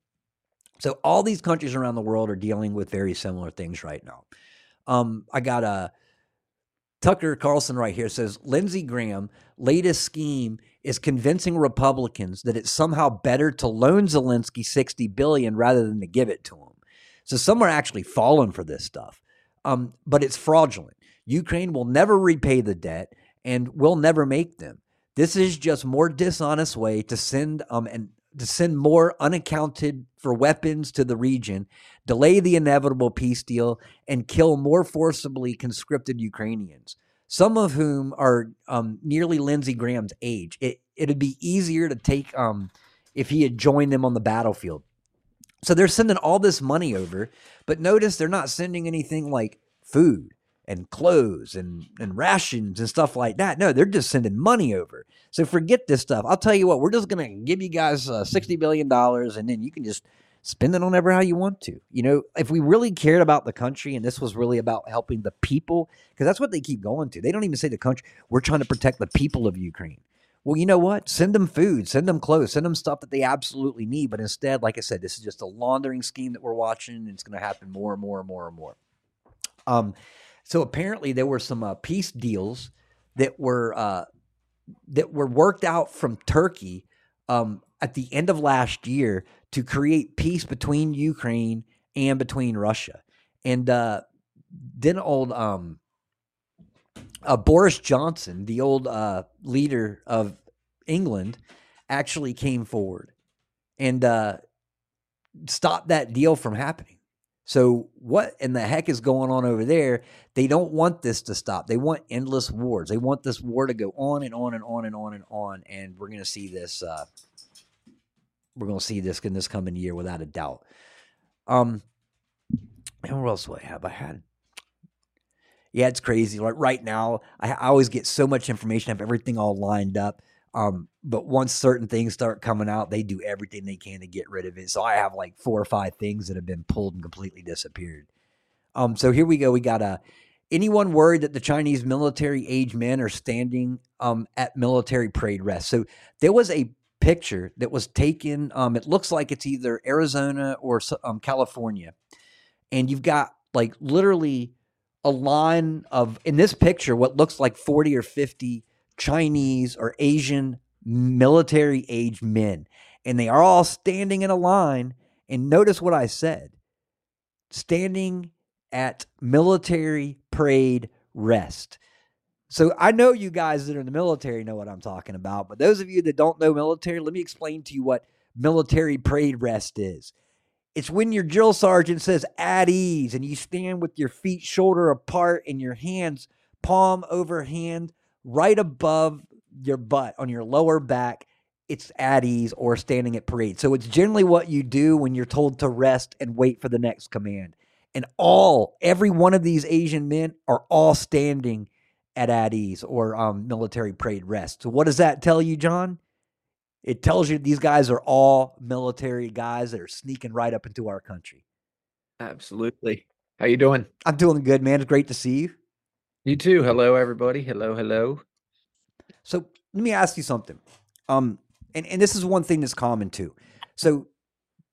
So all these countries around the world are dealing with very similar things right now. Um, I got a Tucker Carlson right here says Lindsey Graham latest scheme is convincing Republicans that it's somehow better to loan Zelensky 60 billion rather than to give it to him. So some are actually falling for this stuff. Um, but it's fraudulent. Ukraine will never repay the debt and will never make them. This is just more dishonest way to send um and to send more unaccounted for weapons to the region, delay the inevitable peace deal, and kill more forcibly conscripted Ukrainians, some of whom are um, nearly Lindsey Graham's age. It, it'd be easier to take um, if he had joined them on the battlefield. So they're sending all this money over, but notice they're not sending anything like food and clothes and, and rations and stuff like that. No, they're just sending money over. So forget this stuff. I'll tell you what, we're just going to give you guys uh, $60 billion and then you can just spend it on ever how you want to. You know, if we really cared about the country and this was really about helping the people, because that's what they keep going to. They don't even say the country. We're trying to protect the people of Ukraine. Well, you know what? Send them food, send them clothes, send them stuff that they absolutely need. But instead, like I said, this is just a laundering scheme that we're watching, and it's going to happen more and more and more and more. Um, so apparently, there were some uh, peace deals that were uh, that were worked out from Turkey um, at the end of last year to create peace between Ukraine and between Russia. And uh, then old um, uh, Boris Johnson, the old uh, leader of England, actually came forward and uh, stopped that deal from happening. So, what in the heck is going on over there? They don't want this to stop. They want endless wars. They want this war to go on and on and on and on and on. And we're going to see this. Uh, we're going to see this in this coming year without a doubt. Um, and what else do I have? I had yeah, it's crazy. Like right now, I, I always get so much information, I have everything all lined up. Um, but once certain things start coming out, they do everything they can to get rid of it. So I have like four or five things that have been pulled and completely disappeared. Um, so here we go. We got a anyone worried that the Chinese military age men are standing um, at military parade rest. So there was a picture that was taken. Um, it looks like it's either Arizona or um, California, and you've got like literally a line of in this picture what looks like 40 or 50 Chinese or Asian military age men and they are all standing in a line and notice what I said standing at military parade rest so I know you guys that are in the military know what I'm talking about but those of you that don't know military let me explain to you what military parade rest is it's when your drill sergeant says at ease and you stand with your feet shoulder apart and your hands palm over hand right above your butt on your lower back. It's at ease or standing at parade. So it's generally what you do when you're told to rest and wait for the next command. And all, every one of these Asian men are all standing at at ease or um, military parade rest. So what does that tell you, John? It tells you these guys are all military guys that are sneaking right up into our country. Absolutely. How you doing? I'm doing good, man. It's great to see you. You too. Hello, everybody. Hello, hello. So let me ask you something. Um, and, and this is one thing that's common too. So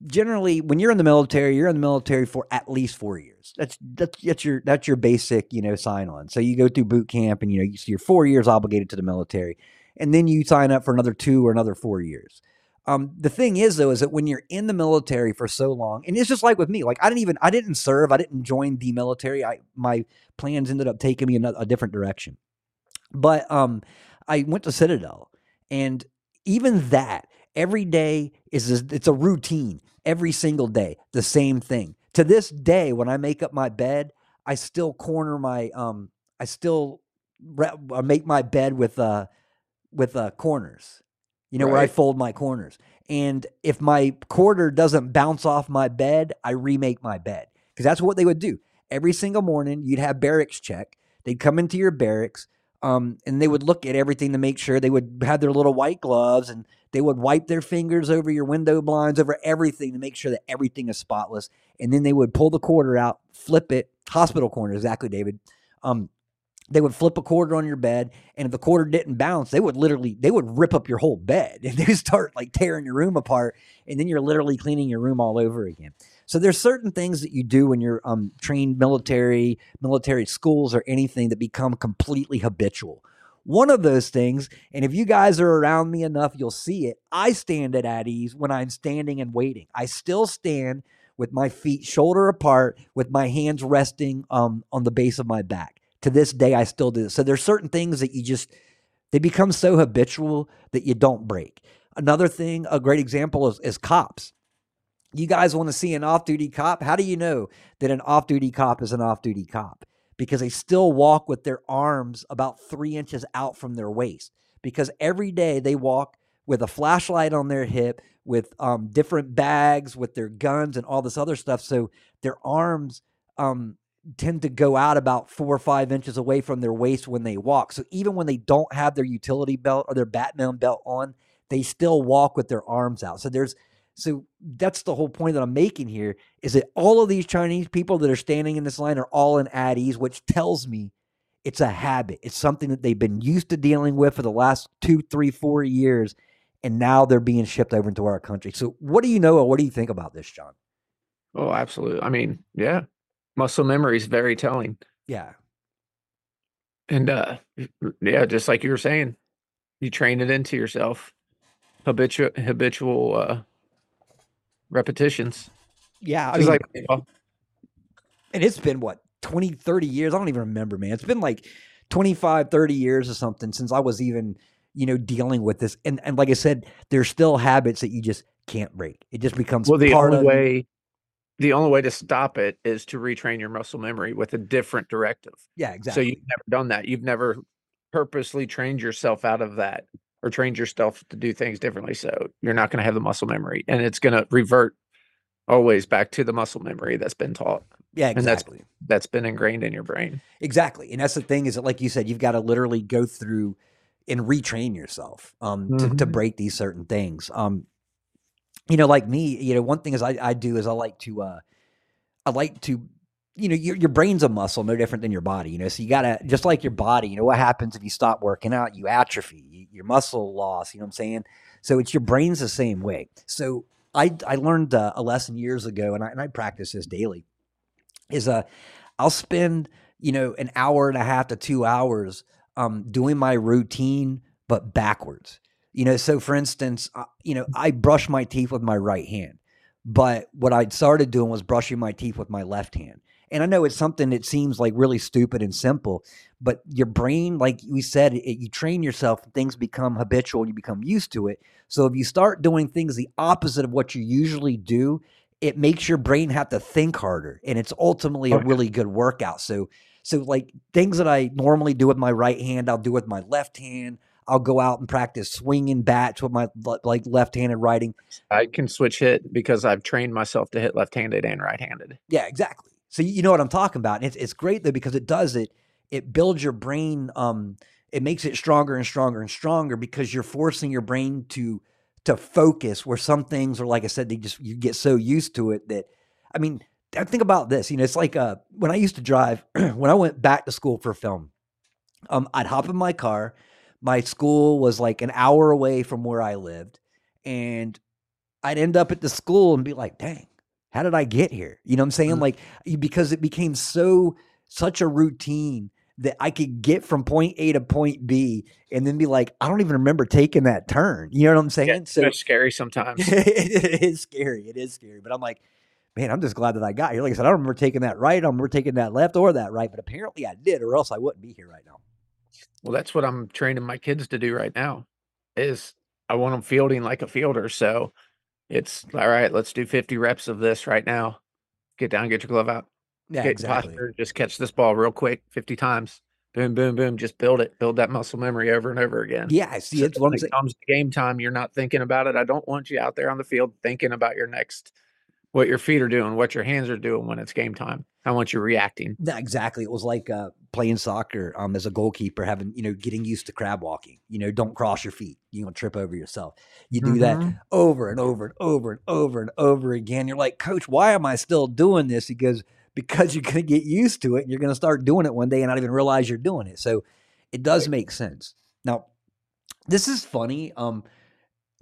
generally when you're in the military, you're in the military for at least four years. That's that's that's your that's your basic, you know, sign on. So you go through boot camp and you know, you're four years obligated to the military and then you sign up for another two or another four years. Um, the thing is though, is that when you're in the military for so long, and it's just like with me, like I didn't even, I didn't serve, I didn't join the military. I, my plans ended up taking me in a, a different direction. But um, I went to Citadel, and even that every day is a, it's a routine. Every single day, the same thing. To this day, when I make up my bed, I still corner my um, I still re- make my bed with uh with uh, corners. You know right. where I fold my corners. And if my quarter doesn't bounce off my bed, I remake my bed because that's what they would do every single morning. You'd have barracks check. They'd come into your barracks, um, and they would look at everything to make sure they would have their little white gloves and they would wipe their fingers over your window blinds, over everything to make sure that everything is spotless. And then they would pull the quarter out, flip it, hospital corner, exactly, David. Um, they would flip a quarter on your bed and if the quarter didn't bounce they would literally they would rip up your whole bed and they start like tearing your room apart and then you're literally cleaning your room all over again so there's certain things that you do when you're um, trained military military schools or anything that become completely habitual one of those things and if you guys are around me enough you'll see it i stand at at ease when i'm standing and waiting i still stand with my feet shoulder apart with my hands resting um, on the base of my back to this day I still do. So there's certain things that you just they become so habitual that you don't break. Another thing, a great example is, is cops. You guys want to see an off-duty cop? How do you know that an off-duty cop is an off-duty cop? Because they still walk with their arms about three inches out from their waist. Because every day they walk with a flashlight on their hip, with um, different bags, with their guns and all this other stuff. So their arms um, tend to go out about four or five inches away from their waist when they walk. So even when they don't have their utility belt or their Batman belt on, they still walk with their arms out. So there's so that's the whole point that I'm making here is that all of these Chinese people that are standing in this line are all in at ease, which tells me it's a habit. It's something that they've been used to dealing with for the last two, three, four years, and now they're being shipped over into our country. So what do you know or what do you think about this, John? Oh, absolutely. I mean, yeah, muscle memory is very telling. Yeah. And uh, yeah, just like you were saying, you train it into yourself. Habitual, habitual uh, repetitions. Yeah. I mean, like and it's been what 20 30 years i don't even remember man it's been like 25 30 years or something since i was even you know dealing with this and and like i said there's still habits that you just can't break it just becomes well, the only way, the only way to stop it is to retrain your muscle memory with a different directive. yeah exactly. So you've never done that. You've never purposely trained yourself out of that or trained yourself to do things differently. So you're not going to have the muscle memory and it's going to revert always back to the muscle memory that's been taught. yeah And that's exactly that's been ingrained in your brain. exactly and that's the thing is that like you said you've got to literally go through and retrain yourself um to, to Mhm. break these certain things um you know like me you know one thing is i, I do is i like to uh i like to you know your, your brain's a muscle no different than your body you know so you gotta just like your body you know what happens if you stop working out? You atrophy you, your muscle loss you know what i'm saying? So it's your brain's the same way. So i i learned uh, a lesson years ago and i, and I practice this daily is uh i'll spend you know an hour and a half to two hours um doing my routine but backwards. You know so for instance uh, you know i brush my teeth with my right hand but what i started doing was brushing my teeth with my left hand and i know it's something that seems like really stupid and simple but your brain like we said it, you train yourself things become habitual and you become used to it. So if you start doing things the opposite of what you usually do it makes your brain have to think harder and it's ultimately a really good workout. So so like things that i normally do with my right hand i'll do with my left hand. I'll go out and practice swinging bats with my like left-handed writing. I can switch hit because I've trained myself to hit left-handed and right-handed. yeah exactly so you know what i'm talking about it's, it's great though because it does it it builds your brain um it makes it stronger and stronger and stronger because you're forcing your brain to to focus where some things are like i said they just you get so used to it that i mean I think about this you know it's like uh when i used to drive when i went back to school for film um i'd hop in my car my school was like an hour away from where i lived and i'd end up at the school and be like dang how did i get here you know what i'm saying Mhm. like because it became so such a routine that I could get from point A to point B and then be like, I don't even remember taking that turn. You know what I'm saying? Yeah, so it's scary sometimes. it is scary. It is scary. But I'm like, man, I'm just glad that I got here. Like I said, I don't remember taking that right. I don't remember taking that left or that right. But apparently I did, or else I wouldn't be here right now. Well, that's what I'm training my kids to do right now. Is I want them fielding like a fielder. So it's all right. Let's do 50 reps of this right now. Get down, get your glove out, Yeah, get exactly. posture, just catch this ball real quick, 50 times. Boom, boom, boom. Just build it. Build that muscle memory over and over again. Yeah, I see. So It's when it comes to game time, you're not thinking about it. I don't want you out there on the field thinking about your next, what your feet are doing, what your hands are doing when it's game time. I want you reacting. Yeah, exactly. It was like uh, playing soccer um, as a goalkeeper, having you know getting used to crab walking. You know, don't cross your feet. You don't trip over yourself. You do that Mhm. over and over and over and over and over again. You're like, Coach, why am I still doing this? He goes, Because you're going to get used to it, and you're going to start doing it one day and not even realize you're doing it. So it does make sense. Now, this is funny. Um,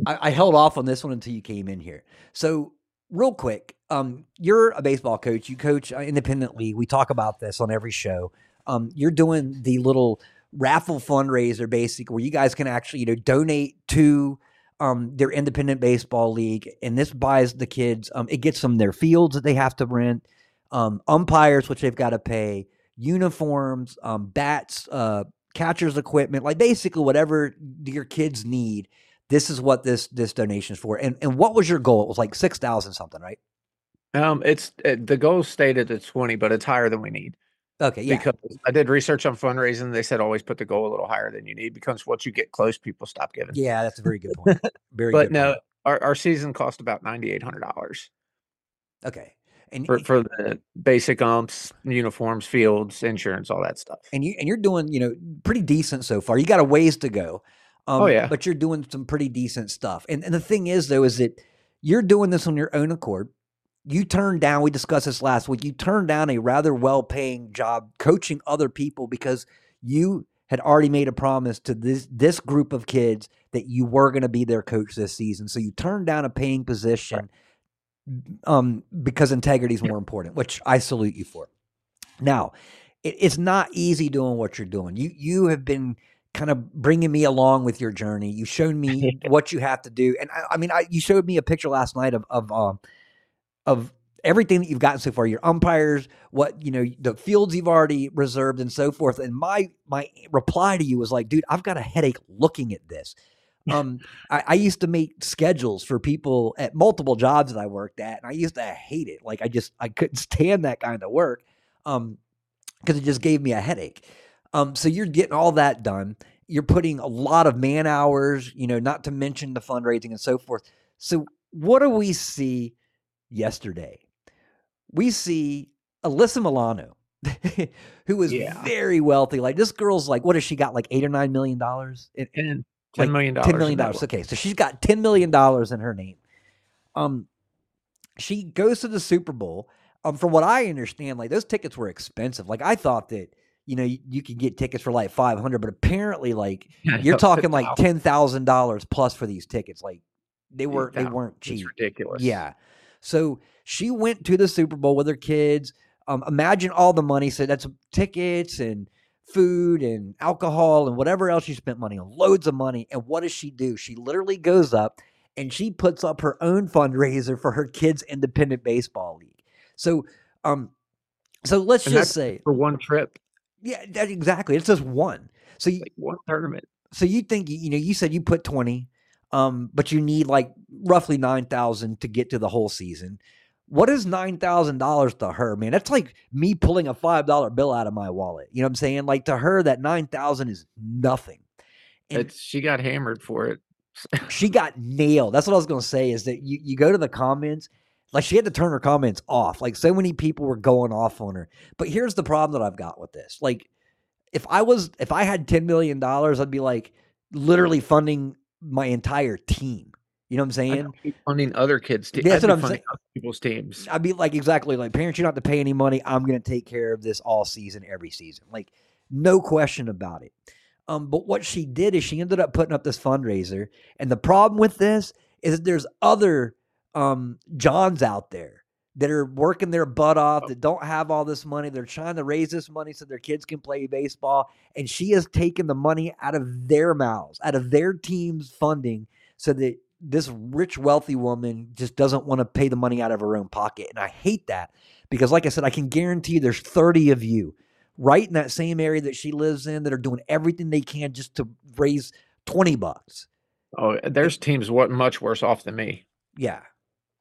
I, I held off on this one until you came in here. So real quick, um, you're a baseball coach. You coach uh, independently. We talk about this on every show. Um, you're doing the little raffle fundraiser, basically, where you guys can actually, you know, donate to um, their independent baseball league, and this buys the kids. Um, it gets them their fields that they have to rent, um, umpires which they've got to pay, uniforms, um, bats, uh, catchers equipment, like basically whatever your kids need. This is what this this donation is for. And and what was your goal? It was like six thousand something, right? Um, it's uh, the goal stated at 20, but it's higher than we need. Okay, yeah, Because I did research on fundraising. They said always put the goal a little higher than you need because once you get close, people stop giving. yeah, that's a very good point. Very but good. no, point. our, our season cost about ninety eight hundred dollars. Okay. And for for the basic umps, uniforms, fields, insurance, all that stuff. and you and you're doing you know pretty decent so far. You got a ways to go. Um, Oh, yeah. but you're doing some pretty decent stuff. And and the thing is though is that you're doing this on your own accord. You turned down. We discussed this last week. You turned down a rather well-paying job coaching other people because you had already made a promise to this this group of kids that you were going to be their coach this season. So you turned down a paying position um, because integrity is more important, which I salute you for. Now, it, it's not easy doing what you're doing. You you have been kind of bringing me along with your journey. You've shown me what you have to do, and I, I mean, I, you showed me a picture last night of of um, of everything that you've gotten so far. Your umpires, what you know, the fields you've already reserved, and so forth. And my my reply to you was like, dude, I've got a headache looking at this. Um, I, I used to make schedules for people at multiple jobs that I worked at, and I used to hate it. Like I just I couldn't stand that kind of work, um, because it just gave me a headache. Um, so you're getting all that done. You're putting a lot of man hours, you know, not to mention the fundraising and so forth. So what do we see yesterday? We see Alyssa Milano, who is Yeah. very wealthy. Like this girl's like, what has she got? Like eight or nine million dollars? in- And like ten million dollars. Ten million dollars. Okay, so she's got ten million dollars in her name. Um, she goes to the Super Bowl. Um, from what I understand, like those tickets were expensive. Like I thought that you know you, you could get tickets for like five hundred, but apparently, like you're talking like ten thousand dollars plus for these tickets. Like they were they weren't It's cheap. ridiculous. Yeah. So she went to the Super Bowl with her kids. Um, imagine all the money. So that's tickets and food and alcohol and whatever else she spent money on. Loads of money. And what does she do? She literally goes up and she puts up her own fundraiser for her kids' independent baseball league. So, um, so let's And just say, for one trip, yeah, that exactly. It's just one. So you, like one tournament. so you think you know you said you put 20 um but you need like roughly 9000 to get to the whole season what is $9000 to her man that's like me pulling a $5 bill out of my wallet you know what i'm saying like to her that 9000 is nothing And- It's she got hammered for it. she got nailed. That's what I was going to say is that you, you go to the comments, like she had to turn her comments off. Like so many people were going off on her. But here's the problem that I've got with this. Like if I was, if I had $10 million, I'd be like literally funding my entire team. You know what I'm saying? funding other kids' teams. That's I'd what be I'm saying. other people's teams. I'd be like, exactly like parents, you don't have to pay any money. I'm going to take care of this all season, every season. Like, no question about it. Um, but what she did is she ended up putting up this fundraiser. And the problem with this is that there's other um, Johns out there that are working their butt off, that don't have all this money. They're trying to raise this money so their kids can play baseball. And she has taken the money out of their mouths, out of their team's funding, so that this rich, wealthy woman just doesn't want to pay the money out of her own pocket. And I hate that because, like I said, I can guarantee there's 30 of you right in that same area that she lives in that are doing everything they can just to raise 20 bucks. Oh, there's teams what much worse off than me. Yeah.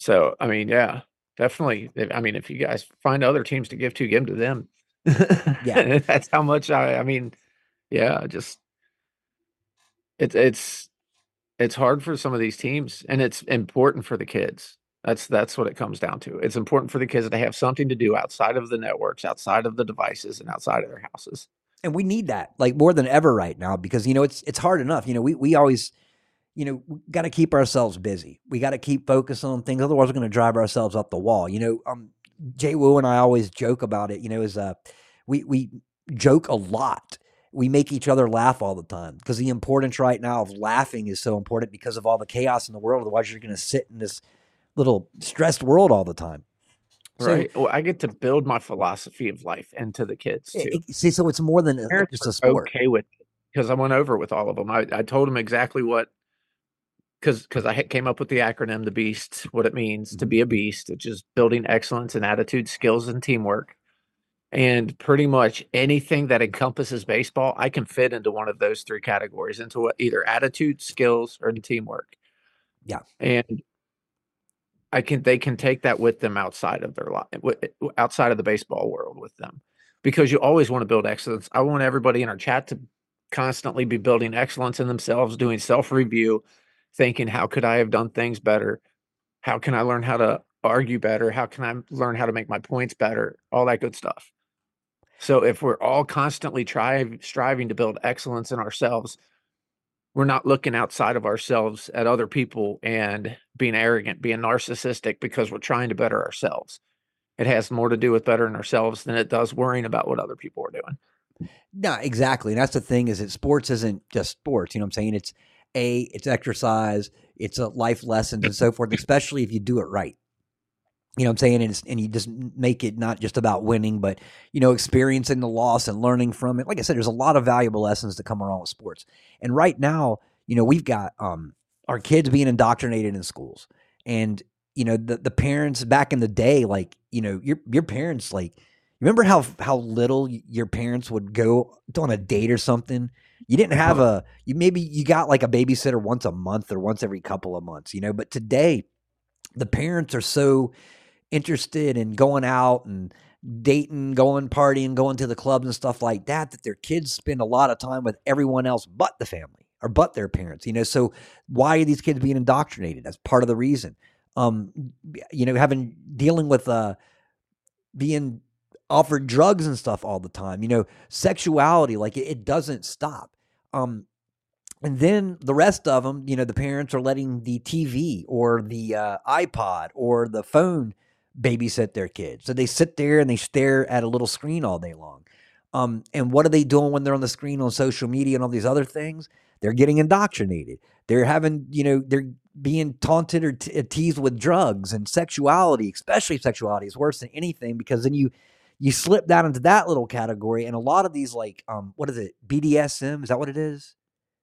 So I mean, yeah, definitely. If- I mean, if you guys find other teams to give to, give them to them. Yeah. that's how much I. I mean, yeah, just it's it's it's hard for some of these teams, and it's important for the kids. That's that's what it comes down to. It's important for the kids to have something to do outside of the networks, outside of the devices, and outside of their houses. and we need that like more than ever right now because you know it's it's hard enough you know we we always you know we got to keep ourselves busy we got to keep focused on things otherwise we're going to drive ourselves up the wall you know um jay wu and i always joke about it you know is uh we we joke a lot we make each other laugh all the time because the importance right now of laughing is so important because of all the chaos in the world otherwise you're going to sit in this little stressed world all the time So- right. Well, I get to build my philosophy of life into the kids too. it- it- see so it's more than a, just a sport okay with because I went over with all of them. I, I told them exactly what because because I came up with the acronym the Beast, what it means Mm-hmm. to be a beast, which is building excellence in attitude, skills, and teamwork. And pretty much anything that encompasses baseball, I can fit into one of those three categories into what, either attitude, skills, or teamwork. Yeah. And I can they can take that with them outside of their life, outside of the baseball world with them, because you always want to build excellence. I want everybody in our chat to constantly be building excellence in themselves, doing self review, thinking how could I have done things better, how can I learn how to argue better? How can I learn how to make my points better? All that good stuff. So if we're all constantly trying striving to build excellence in ourselves, we're not looking outside of ourselves at other people and being arrogant, being narcissistic because we're trying to better ourselves. It has more to do with bettering ourselves than it does worrying about what other people are doing. No, exactly. And that's the thing is that sports isn't just sports. You know what I'm saying? It's a, it's exercise, it's a life lessons and so forth, especially if you do it right. You know what I'm saying? And, and you just make it not just about winning, but, you know, experiencing the loss and learning from it. Like I said, there's a lot of valuable lessons that come along with sports. And right now, you know, we've got um, our kids being indoctrinated in schools. And, you know, the, the parents back in the day, like, you know, your, your parents, like, remember how, how little your parents would go on a date or something? You didn't have a, you maybe you got like a babysitter once a month or once every couple of months, you know, but today the parents are so interested in going out and dating, going partying, going to the clubs and stuff like that, that their kids spend a lot of time with everyone else but the family or but their parents. You know, so why are these kids being indoctrinated? That's part of the reason. Um, you know, having dealing with uh being offered drugs and stuff all the time. You know, sexuality, like it, it doesn't stop. Um, and then the rest of them, you know, the parents are letting the TV or the uh, iPod or the phone babysit their kids. So they sit there and they stare at a little screen all day long. Um, and what are they doing when they're on the screen on social media and all these other things? They're getting indoctrinated. They're having, you know, they're being taunted or te- teased with drugs and sexuality, especially sexuality is worse than anything because then you you slip down into that little category and a lot of these like um what is it BDSM is that what it is?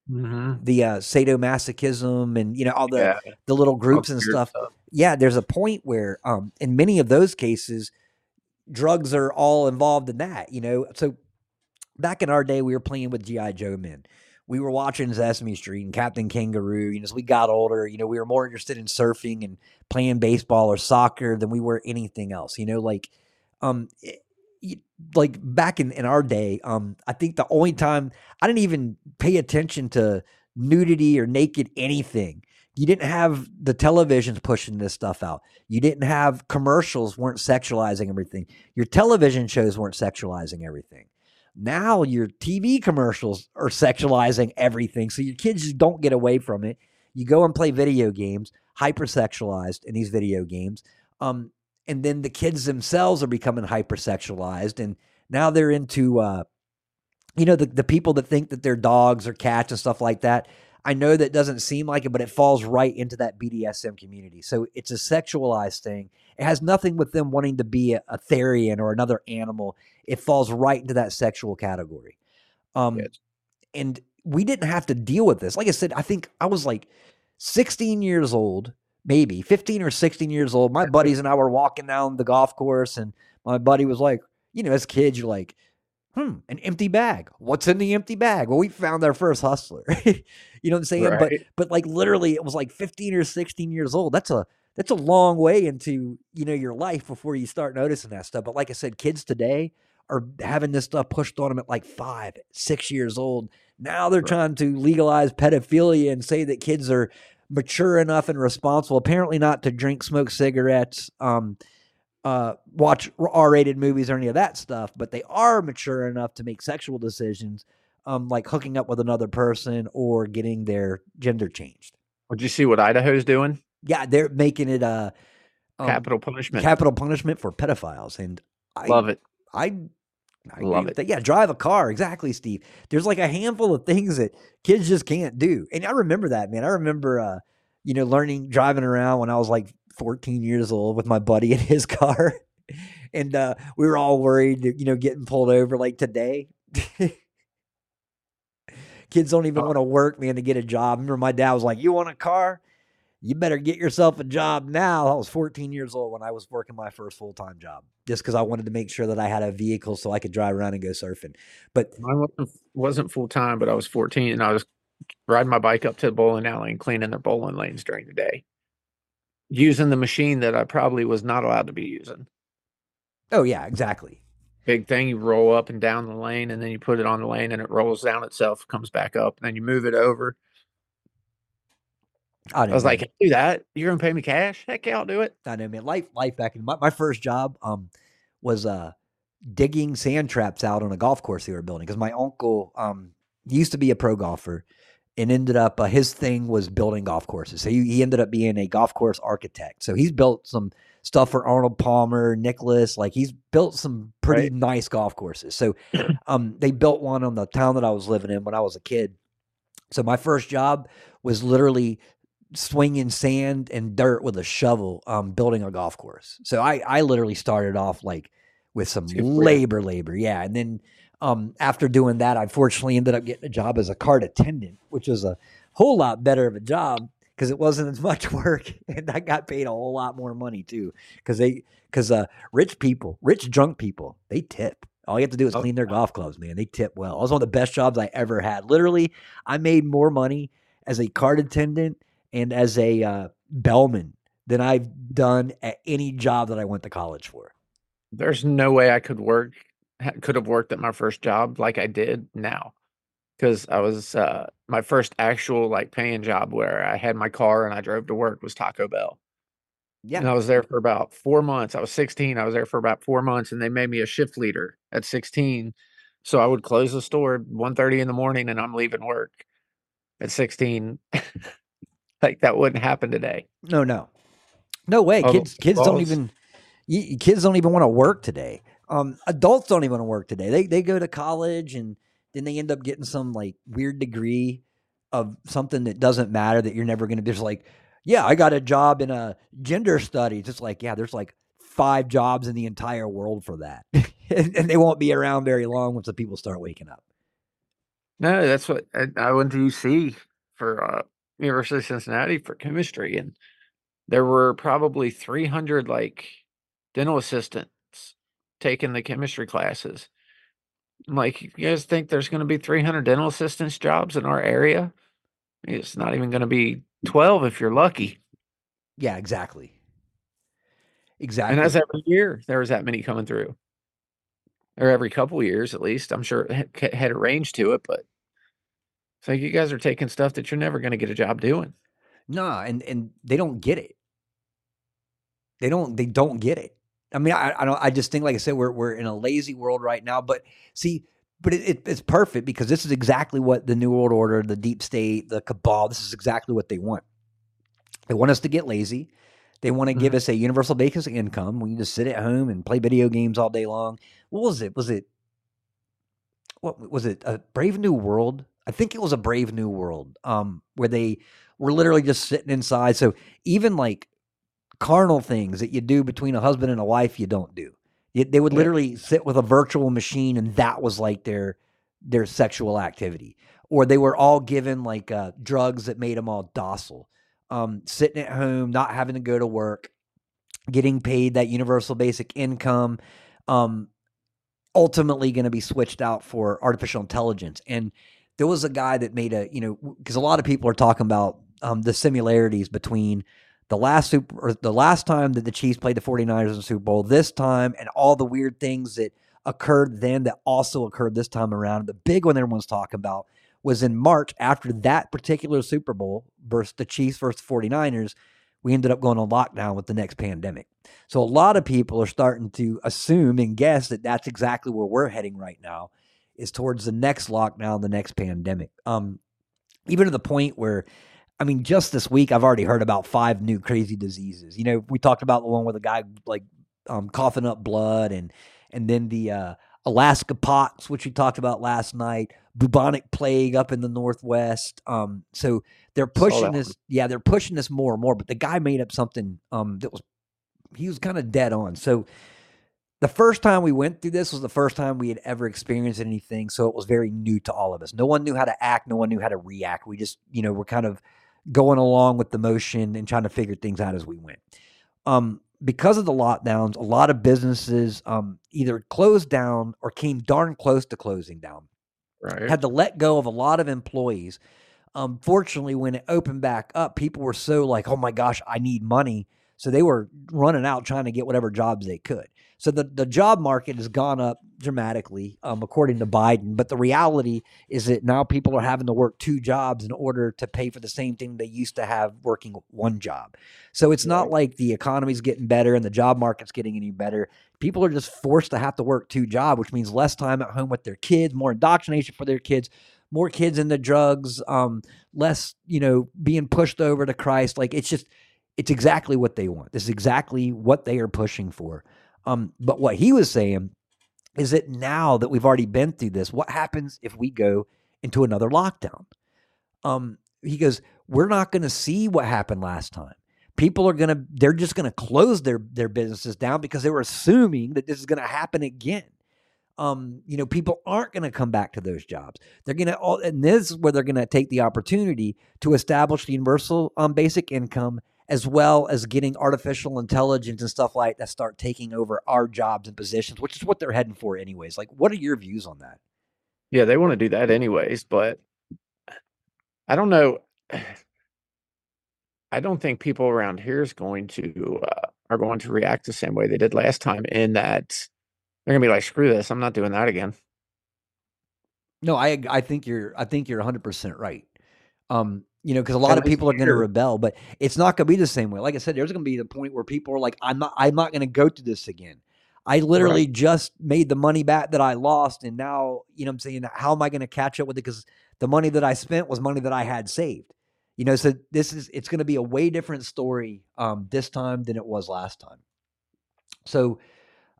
Mm-hmm. The uh sadomasochism and you know all the Yeah. the little groups and stuff stuff. yeah, there's a point where um in many of those cases drugs are all involved in that, you know. So back in our day we were playing with GI Joe men. We were watching Sesame Street and Captain Kangaroo, you know, as we got older, you know, we were more interested in surfing and playing baseball or soccer than we were anything else, you know, like um it- y- like back in, in our day, um, I think the only time I didn't even pay attention to nudity or naked anything. You didn't have the televisions pushing this stuff out. You didn't have commercials weren't sexualizing everything. Your television shows weren't sexualizing everything. Now your TV commercials are sexualizing everything. So your kids just don't get away from it. You go and play video games, hypersexualized in these video games. Um, and then the kids themselves are becoming hypersexualized and now they're into uh you know the, the people that think that they're dogs or cats and stuff like that. I know that doesn't seem like it but it falls right into that bdsm community. So it's a sexualized thing. It has nothing with them wanting to be a, a therian or another animal. It falls right into that sexual category. Um Yes. and we didn't have to deal with this. Like i said i think i was like 16 years old maybe 15 or 16 years old my buddies and i were walking down the golf course and my buddy was like you know as kids you're like hmm an empty bag. What's in the empty bag? Well we found our first hustler. You know what i'm saying? But but like literally it was like 15 or 16 years old. That's a that's a long way into you know your life before you start noticing that stuff. But like i said kids today are having this stuff pushed on them at like five six years old. Now they're Right. trying to legalize pedophilia and say that kids are mature enough and responsible apparently not to drink smoke cigarettes um uh watch r-rated movies or any of that stuff but they are mature enough to make sexual decisions um like hooking up with another person or getting their gender changed Would you see what Idaho's doing? yeah they're making it uh um, Capital punishment. capital punishment for pedophiles and i Love it. I, I Love it. that. Yeah, drive a car. Exactly, Steve. There's like a handful of things that kids just can't do. And I remember that, man. I remember uh, you know, learning driving around when I was like 14 years old with my buddy in his car. And uh, we were all worried, you know, getting pulled over like today. Kids don't even Oh. want to work, man, to get a job. Remember, my dad was like, "You want a car? You better get yourself a job now." I was 14 years old when I was working my first full time job, just because I wanted to make sure that I had a vehicle so I could drive around and go surfing. But Mine wasn't, wasn't full time, but I was 14 and I was riding my bike up to the bowling alley and cleaning their bowling lanes during the day, using the machine that I probably was not allowed to be using. oh yeah, exactly. Big thing, you roll up and down the lane, and then you put it on the lane, and it rolls down itself, comes back up, and then you move it over. I, I was like, do that. You're gonna pay me cash? Heck yeah, I'll do it. I know, man. Life, life back in my, my first job, um, was uh digging sand traps out on a golf course they were building because my uncle, um, used to be a pro golfer, and ended up uh, his thing was building golf courses. So he, he ended up being a golf course architect. So he's built some stuff for Arnold Palmer, Nicklaus. Like he's built some pretty Right. nice golf courses. So um, they built one on the town that I was living in when I was a kid. So my first job was literally swinging sand and dirt with a shovel, um, building a golf course. So I, I literally started off like with some Good for ya. labor, labor, yeah. And then um, after doing that, I fortunately ended up getting a job as a cart attendant, which was a whole lot better of a job because it wasn't as much work, and I got paid a whole lot more money too. Because they, because uh, rich people, rich drunk people, they tip. All you have to do is Oh, clean their golf clubs, man. They tip well. It was one of the best jobs I ever had. Literally, I made more money as a cart attendant and as a uh, bellman than I've done at any job that I went to college for. There's no way I could work could have worked at my first job like I did now. Cause I was uh my first actual like paying job where I had my car and I drove to work was Taco Bell. Yeah. And I was there for about four months. I was 16. I was there for about four months and they made me a shift leader at 16. So I would close the store at 1.30 in the morning and I'm leaving work at 16. like that wouldn't happen today. no, no, no way. Oh, Kids, kids don't even. Kids don't even want to work today. Um, adults don't even want to work today. They they go to college and then they end up getting some like weird degree of something that doesn't matter that you're never going to. There's like, yeah, I got a job in a gender studies. It's like, yeah, there's like five jobs in the entire world for that, and, and they won't be around very long once the people start waking up. No, that's what I, I went to UC for uh, University of Cincinnati for chemistry, and there were probably 300 like dental assistants taking the chemistry classes. I'm like, you guys think there's going to be 300 dental assistants jobs in our area? It's not even going to be 12 if you're lucky. Yeah, exactly. Exactly. And that's every year there was that many coming through, or every couple years at least. I'm sure it had- had a range to it, but like you guys are taking stuff that you're never going to get a job doing. Nah, and and they don't get it. They don't. They don't get it. I mean, I, I don't. I just think, like I said, we're we're in a lazy world right now. But see, but it, it, it's perfect because this is exactly what the New World Order, the deep state, the cabal. This is exactly what they want. They want us to get lazy. They want to give mm-hmm. us a universal basic income. We can just sit at home and play video games all day long. What was it? Was it what was it? A Brave New World? I think it was a Brave New World. Um, where they were literally just sitting inside. So even like carnal things that you do between a husband and a wife, you don't do. You- They would literally sit with a virtual machine, and that was like their their sexual activity. Or they were all given like uh, drugs that made them all docile, um, sitting at home, not having to go to work, getting paid that universal basic income. Um, ultimately going to be switched out for artificial intelligence. And there was a guy that made a, you know, because a lot of people are talking about um, the similarities between the last super or the last time that the Chiefs played the 49ers in the Super Bowl, this time, and all the weird things that occurred then that also occurred this time around. The big one everyone's talking about was in March after that particular Super Bowl versus the Chiefs versus 49ers. We ended up going on lockdown with the next pandemic. So a lot of people are starting to assume and guess that that's exactly where we're heading right now is towards the next lockdown, the next pandemic. Um, even to the point where, I mean, just this week I've already heard about five new crazy diseases. You know, we talked about the one with a guy like um, coughing up blood, and and then the uh, Alaska pox, which we talked about last night, bubonic plague up in the northwest. Um, so they're pushing this. Yeah, they're pushing this more and more. But the guy made up something um, that was he was kind of dead on. So the first time we went through this was the first time we had ever experienced anything. So it was very new to all of us. No one knew how to act. No one knew how to react. We just, you know, we're kind of going along with the motion and trying to figure things out as we went. Um, because of the lockdowns, a lot of businesses um, either closed down or came darn close to closing down Right. had to let go of a lot of employees. Um, fortunately, when it opened back up, people were so like, "Oh my gosh, I need money." So they were running out trying to get whatever jobs they could. So the, the job market has gone up dramatically, um, according to Biden. But the reality is that now people are having to work two jobs in order to pay for the same thing they used to have working one job. So it's not like the economy's getting better and the job market's getting any better. People are just forced to have to work two jobs, which means less time at home with their kids, more indoctrination for their kids, more kids into drugs, um, less, you know, being pushed over to Christ. Like it's just, it's exactly what they want. This is exactly what they are pushing for. Um, but what he was saying is that now that we've already been through this, what happens if we go into another lockdown? Um, he goes, we're not going to see what happened last time. People are going to, they're just going to close their their businesses down because they were assuming that this is going to happen again. Um, you know, people aren't going to come back to those jobs. They're going to, and this is where they're going to take the opportunity to establish the universal um, basic income as well as getting artificial intelligence and stuff like that start taking over our jobs and positions, which is what they're heading for, anyways. Like, what are your views on that? Yeah, they want to do that anyways, but I don't know. I don't think people around here is going to uh, are going to react the same way they did last time. In that they're gonna be like, "Screw this! I'm not doing that again." No, I I think you're I think you're 100 percent right. Um, you know, because a lot of people are going to rebel, but it's not going to be the same way. Like I said, there's going to be the point where people are like, "I'm not, I'm not going to go to this again." I literally just made the money back that I lost, and now, you know, what I'm saying, how am I going to catch up with it? Because the money that I spent was money that I had saved. You know, so this is it's going to be a way different story um, this time than it was last time. So,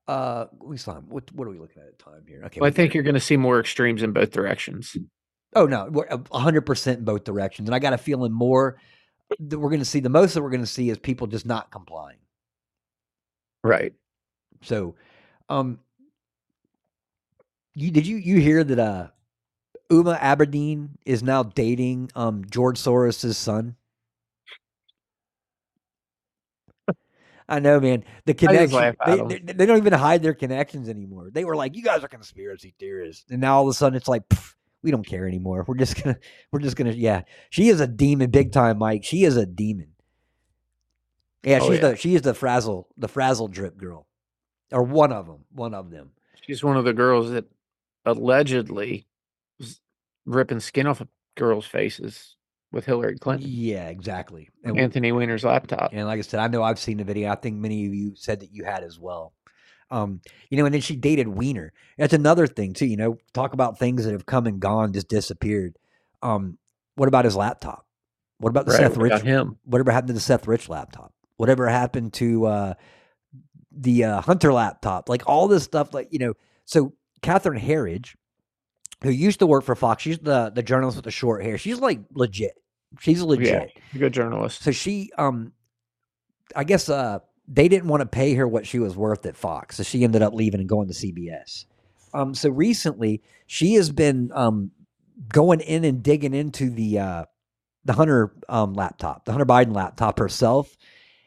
uh, we saw what what are we looking at at time here? Okay, Well, I think you're going to see more extremes in both directions. Oh no, we're a hundred percent in both directions, and I got a feeling more that we're going to see. The most that we're going to see is people just not complying. Right. So, um, you did you you hear that uh, Huma Abedin is now dating um George Soros's son? I know, man. The connection they, they, they don't even hide their connections anymore. They were like, "You guys are conspiracy theorists," and now all of a sudden it's like, "Pff, we don't care anymore. We're just gonna, we're just gonna, yeah. She is a demon, big time, Mike. She is a demon. Yeah, Oh, she's yeah. the she is the frazzle, the frazzle drip girl, or one of them, one of them. She's one of the girls that allegedly was ripping skin off of girls' faces with Hillary Clinton. Yeah, exactly. And, Anthony Weiner's laptop. and like I said, I know I've seen the video. I think many of you said that you had as well. Um, you know, and then she dated Weiner. That's another thing too. You know, talk about things that have come and gone, just disappeared. Um, what about his laptop? What about the Right, Seth Rich? him? Whatever happened to the Seth Rich laptop? Whatever happened to uh, the uh, Hunter laptop? Like all this stuff. Like you know, so Catherine Herridge, who used to work for Fox, she's the the journalist with the short hair. She's like legit. She's legit. Yeah, good journalist. So she, um, I guess, uh, they didn't want to pay her what she was worth at Fox, so she ended up leaving and going to CBS. Um, so recently, she has been um going in and digging into the uh the Hunter um laptop, the Hunter Biden laptop herself,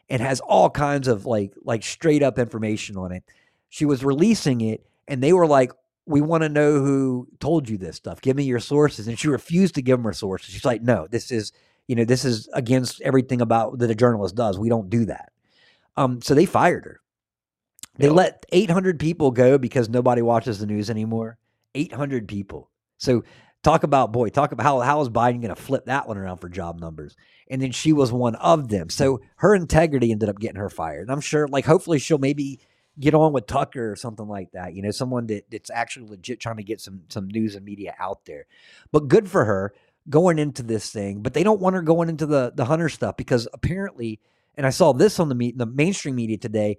and has all kinds of like like straight up information on it. She was releasing it, and they were like. We want to know who told you this stuff. Give me your sources. And she refused to give them her sources. She's like, no, this is you know, this is against everything about that a journalist does. We don't do that. Um, so they fired her. They Yep. let 800 people go because nobody watches the news anymore. 800 people. So talk about boy, talk about how how is Biden going to flip that one around for job numbers? And then she was one of them. So her integrity ended up getting her fired. And I'm sure, like, hopefully she'll maybe get on with Tucker or something like that. You know, someone that, that's actually legit trying to get some some news and media out there. But good for her going into this thing. But they don't want her going into the the Hunter stuff because apparently, and I saw this on the me- the mainstream media today.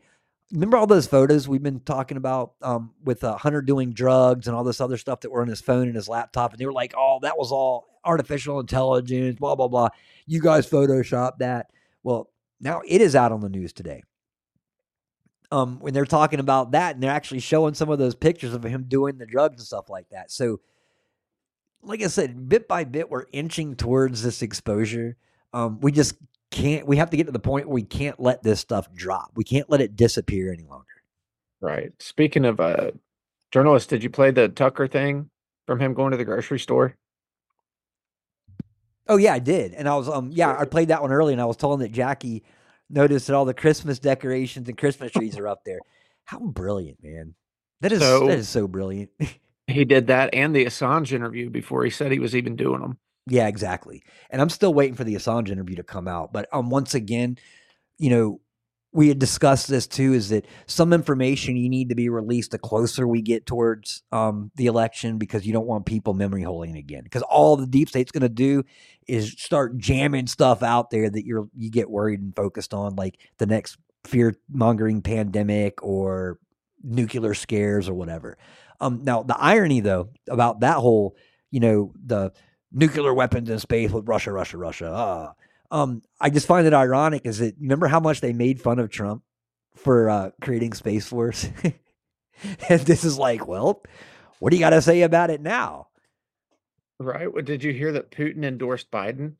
Remember all those photos we've been talking about um, with uh, Hunter doing drugs and all this other stuff that were on his phone and his laptop, and they were like, "Oh, that was all artificial intelligence." Blah blah blah. You guys photoshopped that. Well, now it is out on the news today. Um, when they're talking about that, and they're actually showing some of those pictures of him doing the drugs and stuff like that. So, like I said, bit by bit, we're inching towards this exposure. Um, we just can't. We have to get to the point where we can't let this stuff drop. We can't let it disappear any longer. Right. Speaking of uh journalists, did you play the Tucker thing from him going to the grocery store? Oh yeah, I did, and I was um yeah I played that one early, and I was telling that Jackie notice that all the Christmas decorations and Christmas trees are up there. How brilliant, man! That is So- that is so brilliant. He did that and the Assange interview before he said he was even doing them. Yeah, exactly. And I'm still waiting for the Assange interview to come out. But um, once again, you know, we had discussed this too. Is that some information you need to be released the closer we get towards um the election because you don't want people memory holding again. Because all the deep state's going to do is start jamming stuff out there that you're you get worried and focused on, like the next fear mongering pandemic or nuclear scares or whatever. Um, now the irony though about that whole, you know, the nuclear weapons in space with Russia, Russia, Russia. Ah. Um, I just find it ironic is that remember how much they made fun of Trump for uh, creating Space Force? and this is like, well, what do you got to say about it now? Right? Well, did you hear that Putin endorsed Biden?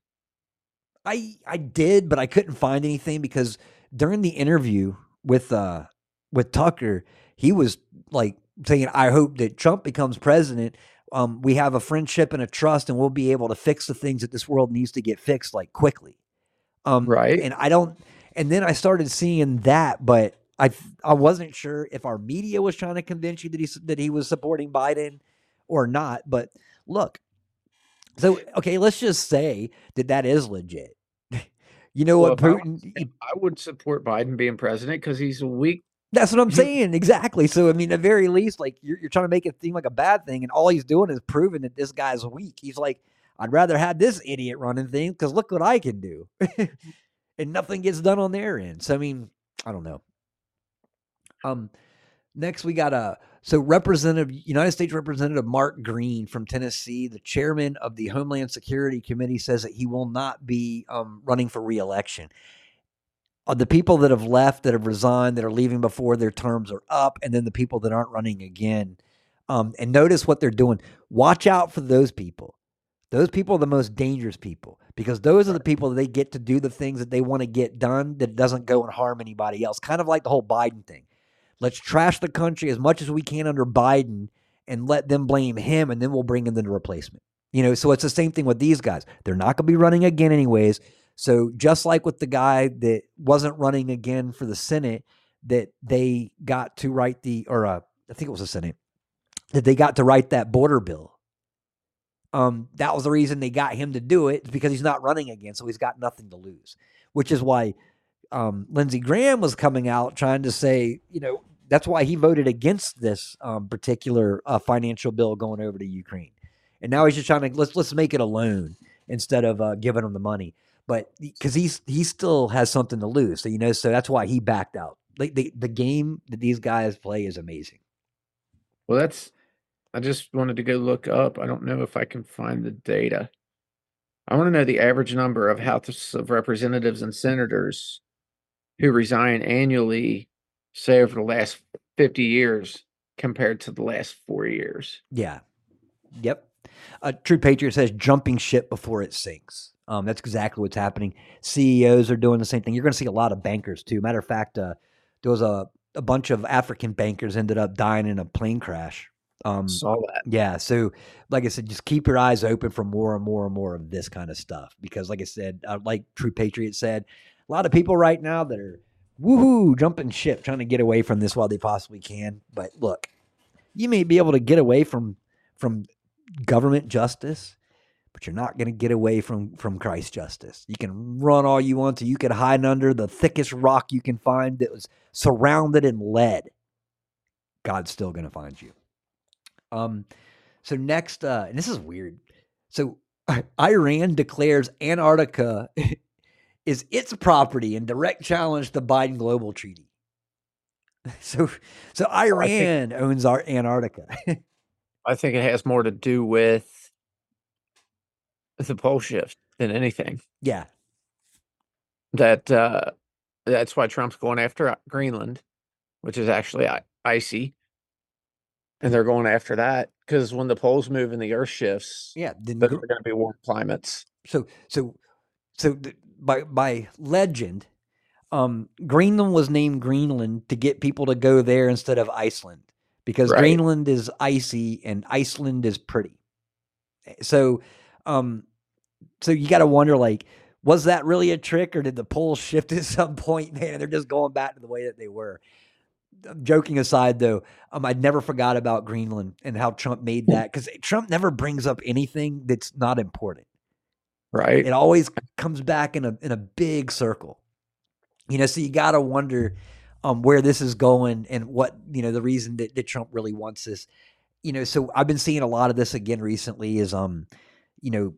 I I did, but I couldn't find anything because during the interview with uh with Tucker, he was like saying, "I hope that Trump becomes president. Um, we have a friendship and a trust, and we'll be able to fix the things that this world needs to get fixed like quickly." Um, Right. And I don't. And then I started seeing that, but I I wasn't sure if our media was trying to convince you that he that he was supporting Biden or not. But look, so okay, let's just say that that is legit. You know Well, what if I Putin? I would support Biden being president because he's a weak. That's what I'm saying exactly. So I mean, at the very least, like you're, you're trying to make it seem like a bad thing, and all he's doing is proving that this guy's weak. He's like, I'd rather have this idiot running things because look what I can do, and nothing gets done on their end. So I mean, I don't know. Um, next we got a so Representative United States Representative Mark Green from Tennessee, the chairman of the Homeland Security Committee, says that he will not be um, running for reelection. Uh, the people that have left, that have resigned, that are leaving before their terms are up, and then the people that aren't running again. Um, and notice what they're doing. Watch out for those people. Those people are the most dangerous people because those are the people that they get to do the things that they want to get done that doesn't go and harm anybody else. Kind of like the whole Biden thing. Let's trash the country as much as we can under Biden and let them blame him, and then we'll bring in the replacement. You know, so it's the same thing with these guys. They're not going to be running again, anyways. So just like with the guy that wasn't running again for the Senate, that they got to write the, or uh, I think it was the Senate, that they got to write that border bill. Um, that was the reason they got him to do it because he's not running again, so he's got nothing to lose. Which is why um, Lindsey Graham was coming out trying to say, you know, that's why he voted against this um, particular uh, financial bill going over to Ukraine, and now he's just trying to let's let's make it a loan instead of uh, giving them the money. But because he's he still has something to lose, so you know, so that's why he backed out. Like the the game that these guys play is amazing. Well, that's. I just wanted to go look up. I don't know if I can find the data. I want to know the average number of House of Representatives and senators who resign annually, say over the last 50 years compared to the last four years. Yeah. Yep. Uh, True Patriot says jumping ship before it sinks. Um, that's exactly what's happening. CEOs are doing the same thing. You're going to see a lot of bankers too. Matter of fact, uh, there was a, a bunch of African bankers ended up dying in a plane crash. Um, Saw that. yeah. So, like I said, just keep your eyes open for more and more and more of this kind of stuff because, like I said, uh, like True Patriot said, a lot of people right now that are woohoo jumping ship trying to get away from this while they possibly can. But look, you may be able to get away from from government justice, but you're not going to get away from from Christ justice. You can run all you want to. You can hide under the thickest rock you can find that was surrounded in lead. God's still going to find you. Um, so next, uh, and this is weird. So Iran declares Antarctica is its property in direct challenge to Biden global treaty. So, so Iran owns our Antarctica. I think it has more to do with the pole shift than anything. yeah, That uh, that's why Trump's going after uh, Greenland, which is actually icy, and they're going after that because when the poles move and the Earth shifts, yeah. Then are going to be warm climates. so so so by by legend um greenland was named greenland to get people to go there instead of iceland because Right. greenland is icy and iceland is pretty so um so you got to wonder like was that really a trick or did the polls shift at some point, man? And they're just going back to the way that they were. Joking aside, though, um, I never forgot about Greenland and how Trump made that because Trump never brings up anything that's not important. Right. It always comes back in a in a big circle. You know, so you got to wonder um, where this is going and what you know the reason that, that Trump really wants this. You know, so I've been seeing a lot of this again recently. Is um, you know,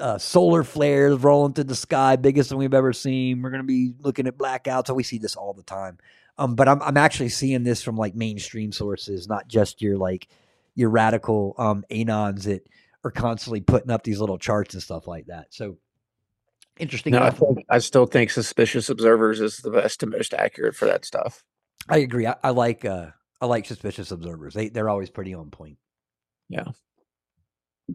uh, solar flares rolling through the sky, biggest than we've ever seen. We're going to be looking at blackouts. We see this all the time. Um, but I'm I'm actually seeing this from like mainstream sources, not just your like your radical um anons that are constantly putting up these little charts and stuff like that. So interesting. No, I, think, I still think suspicious observers is the best and most accurate for that stuff. I agree. I, I like uh I like suspicious observers. They they're always pretty on point. Yeah.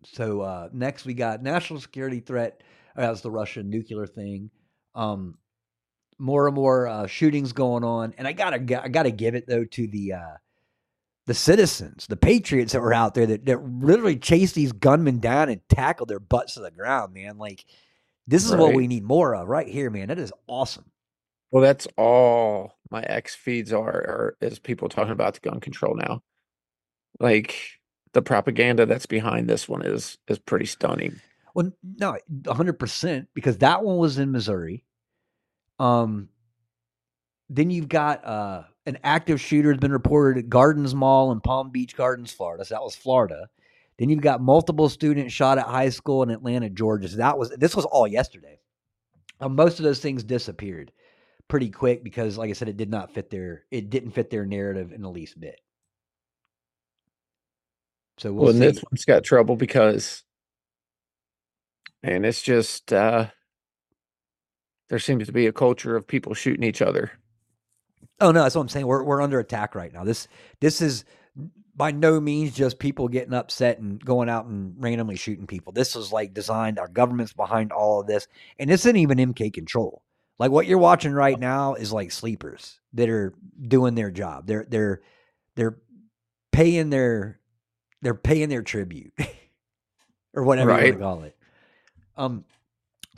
So uh, next we got national security threat. That's the Russian nuclear thing. Um, more and more uh, shootings going on, and I gotta I gotta give it though to the uh, the citizens, the patriots that were out there that, that literally chased these gunmen down and tackled their butts to the ground, man. Like this is right. what we need more of right here, man. That is awesome. Well, that's all my X feeds are, are is people talking about the gun control now. Like the propaganda that's behind this one is is pretty stunning. Well, no, hundred percent because that one was in Missouri. Um, then you've got uh, an active shooter has been reported at Gardens Mall in Palm Beach Gardens, Florida. So that was Florida. Then you've got multiple students shot at high school in Atlanta, Georgia. So that was this was all yesterday. Um, most of those things disappeared pretty quick because, like I said, it did not fit their it didn't fit their narrative in the least bit. So we'll, well this one's got trouble because, and it's just uh there seems to be a culture of people shooting each other. Oh no, that's what I'm saying. We're we're under attack right now. This this is by no means just people getting upset and going out and randomly shooting people. This is like designed. Our government's behind all of this, and this isn't even MK control. Like what you're watching right now is like sleepers that are doing their job. They're they're they're paying their they're paying their tribute or whatever right. you want to call it. Um,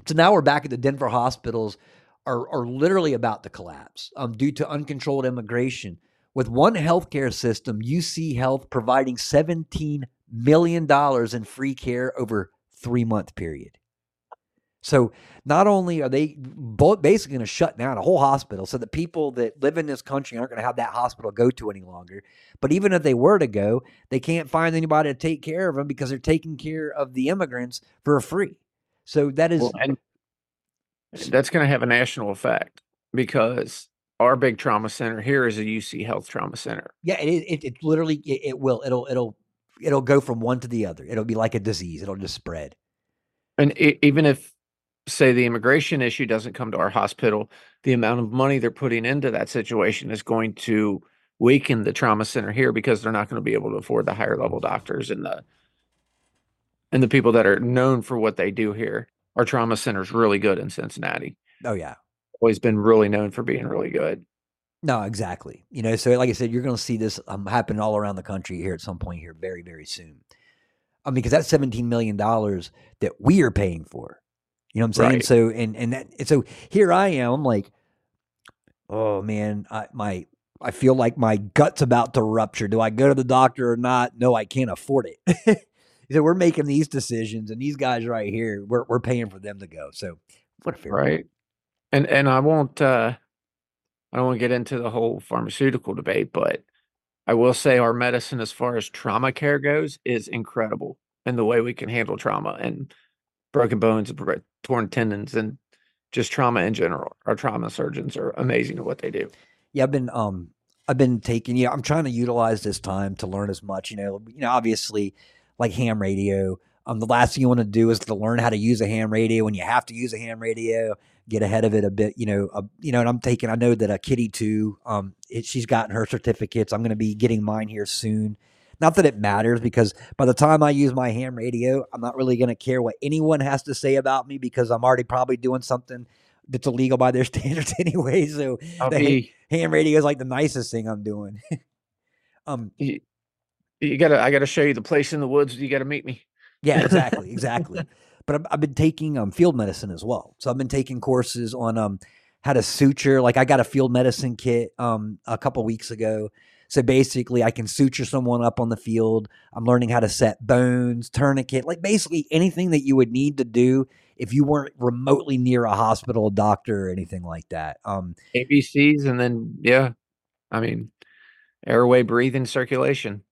so now we're back at the Denver hospitals are are literally about to collapse um, due to uncontrolled immigration. With one healthcare system, UC Health providing seventeen million dollars in free care over three month period. So not only are they both basically going to shut down a whole hospital, so the people that live in this country aren't going to have that hospital go to any longer. But even if they were to go, they can't find anybody to take care of them because they're taking care of the immigrants for free. So that is, well, and that's going to have a national effect because our big trauma center here is a UC Health Trauma Center. Yeah, it it, it literally it, it will it'll it'll it'll go from one to the other. It'll be like a disease. It'll just spread. And it, even if say the immigration issue doesn't come to our hospital, the amount of money they're putting into that situation is going to weaken the trauma center here because they're not going to be able to afford the higher level doctors and the and the people that are known for what they do here. Our trauma center is really good in Cincinnati. Oh yeah. Always been really known for being really good. No, exactly. You know, so like I said, you're going to see this um, happen all around the country here at some point here very, very soon. I mean, because that's $17 million that we are paying for. You know what I'm saying? Right. So and and that and so here I am. I'm like, oh man, I my I feel like my gut's about to rupture. Do I go to the doctor or not? No, I can't afford it. so we're making these decisions, and these guys right here, we're we're paying for them to go. So what a fair right. And and I won't uh I don't want to get into the whole pharmaceutical debate, but I will say our medicine as far as trauma care goes is incredible in the way we can handle trauma and broken bones and torn tendons and just trauma in general. Our trauma surgeons are amazing at what they do. Yeah, I've been um I've been taking yeah, I'm trying to utilize this time to learn as much, you know, you know, obviously like ham radio. Um the last thing you want to do is to learn how to use a ham radio when you have to use a ham radio, get ahead of it a bit, you know, uh, you know, and I'm taking I know that a kitty too, um it, she's gotten her certificates. I'm going to be getting mine here soon. Not that it matters because by the time I use my ham radio, I'm not really going to care what anyone has to say about me because I'm already probably doing something that's illegal by their standards anyway. So the be, ham radio is like the nicest thing I'm doing. um, you, you, gotta, I gotta show you the place in the woods. You gotta meet me. Yeah, exactly, exactly. but I've, I've been taking um, field medicine as well. So I've been taking courses on um, how to suture. Like I got a field medicine kit um, a couple weeks ago. So basically, I can suture someone up on the field. I'm learning how to set bones, tourniquet, like basically anything that you would need to do if you weren't remotely near a hospital, a doctor, or anything like that. Um, ABCs, and then yeah, I mean, airway, breathing, circulation.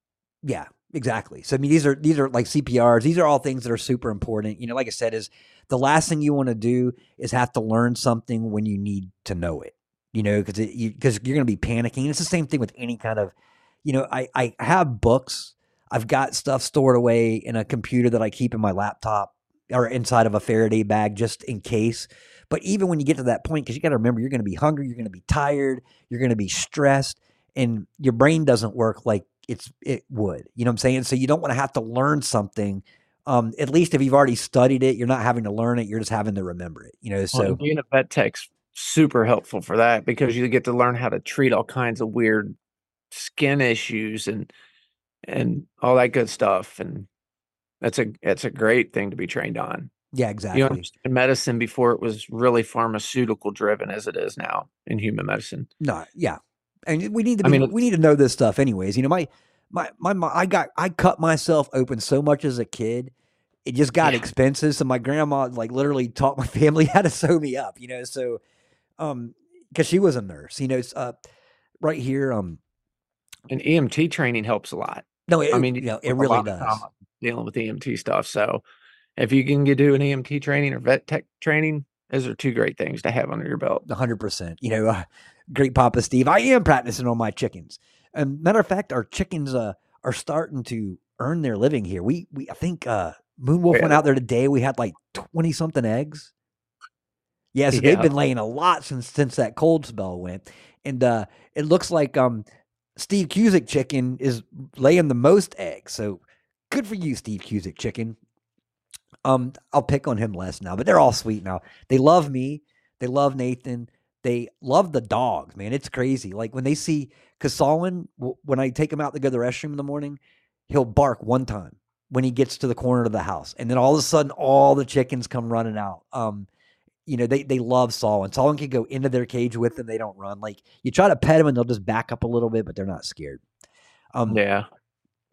Yeah, exactly. So I mean, these are these are like CPRs. These are all things that are super important. You know, like I said, is the last thing you want to do is have to learn something when you need to know it. You know, because you, because you're going to be panicking. It's the same thing with any kind of, you know, I I have books. I've got stuff stored away in a computer that I keep in my laptop or inside of a Faraday bag just in case. But even when you get to that point, because you got to remember, you're going to be hungry, you're going to be tired, you're going to be stressed, and your brain doesn't work like it's it would. You know what I'm saying? So you don't want to have to learn something. Um, at least if you've already studied it, you're not having to learn it. You're just having to remember it. You know, so well, being a vet tech's super helpful for that because you get to learn how to treat all kinds of weird skin issues and and all that good stuff. And that's a that's a great thing to be trained on. Yeah, exactly. You understand medicine before it was really pharmaceutical driven as it is now in human medicine. No, yeah, and we need to. I mean, we need to know this stuff, anyways. You know, my my my, my I got I cut myself open so much as a kid. It just got Yeah. expensive. So my grandma like literally taught my family how to sew me up. You know, so um, because she was a nurse. You know, it's, uh, right here. Um, And EMT training helps a lot. no, it, I mean, you know, it really does. dealing with EMT stuff. So if you can get do an EMT training or vet tech training, those are two great things to have under your belt. hundred percent. You know, uh, great Papa Steve. I am practicing on my chickens. And matter of fact, our chickens uh, are starting to earn their living here. We we I think uh, Moonwolf went out there today. We had like twenty something eggs. Yeah, so they've been laying a lot since since that cold spell went, and uh, it looks like um, Steve Cusick chicken is laying the most eggs. So good for you, Steve Cusick chicken. Um, I'll pick on him less now, but they're all sweet now. They love me. They love Nathan. They love the dogs, man. It's crazy. Like when they see, w- when I take him out to go to the restroom in the morning, he'll bark one time when he gets to the corner of the house, and then all of a sudden, all the chickens come running out. Um, you know, they they love Solomon. Solomon can go into their cage with them; they don't run. Like you try to pet them, and they'll just back up a little bit, but they're not scared. Um, Yeah.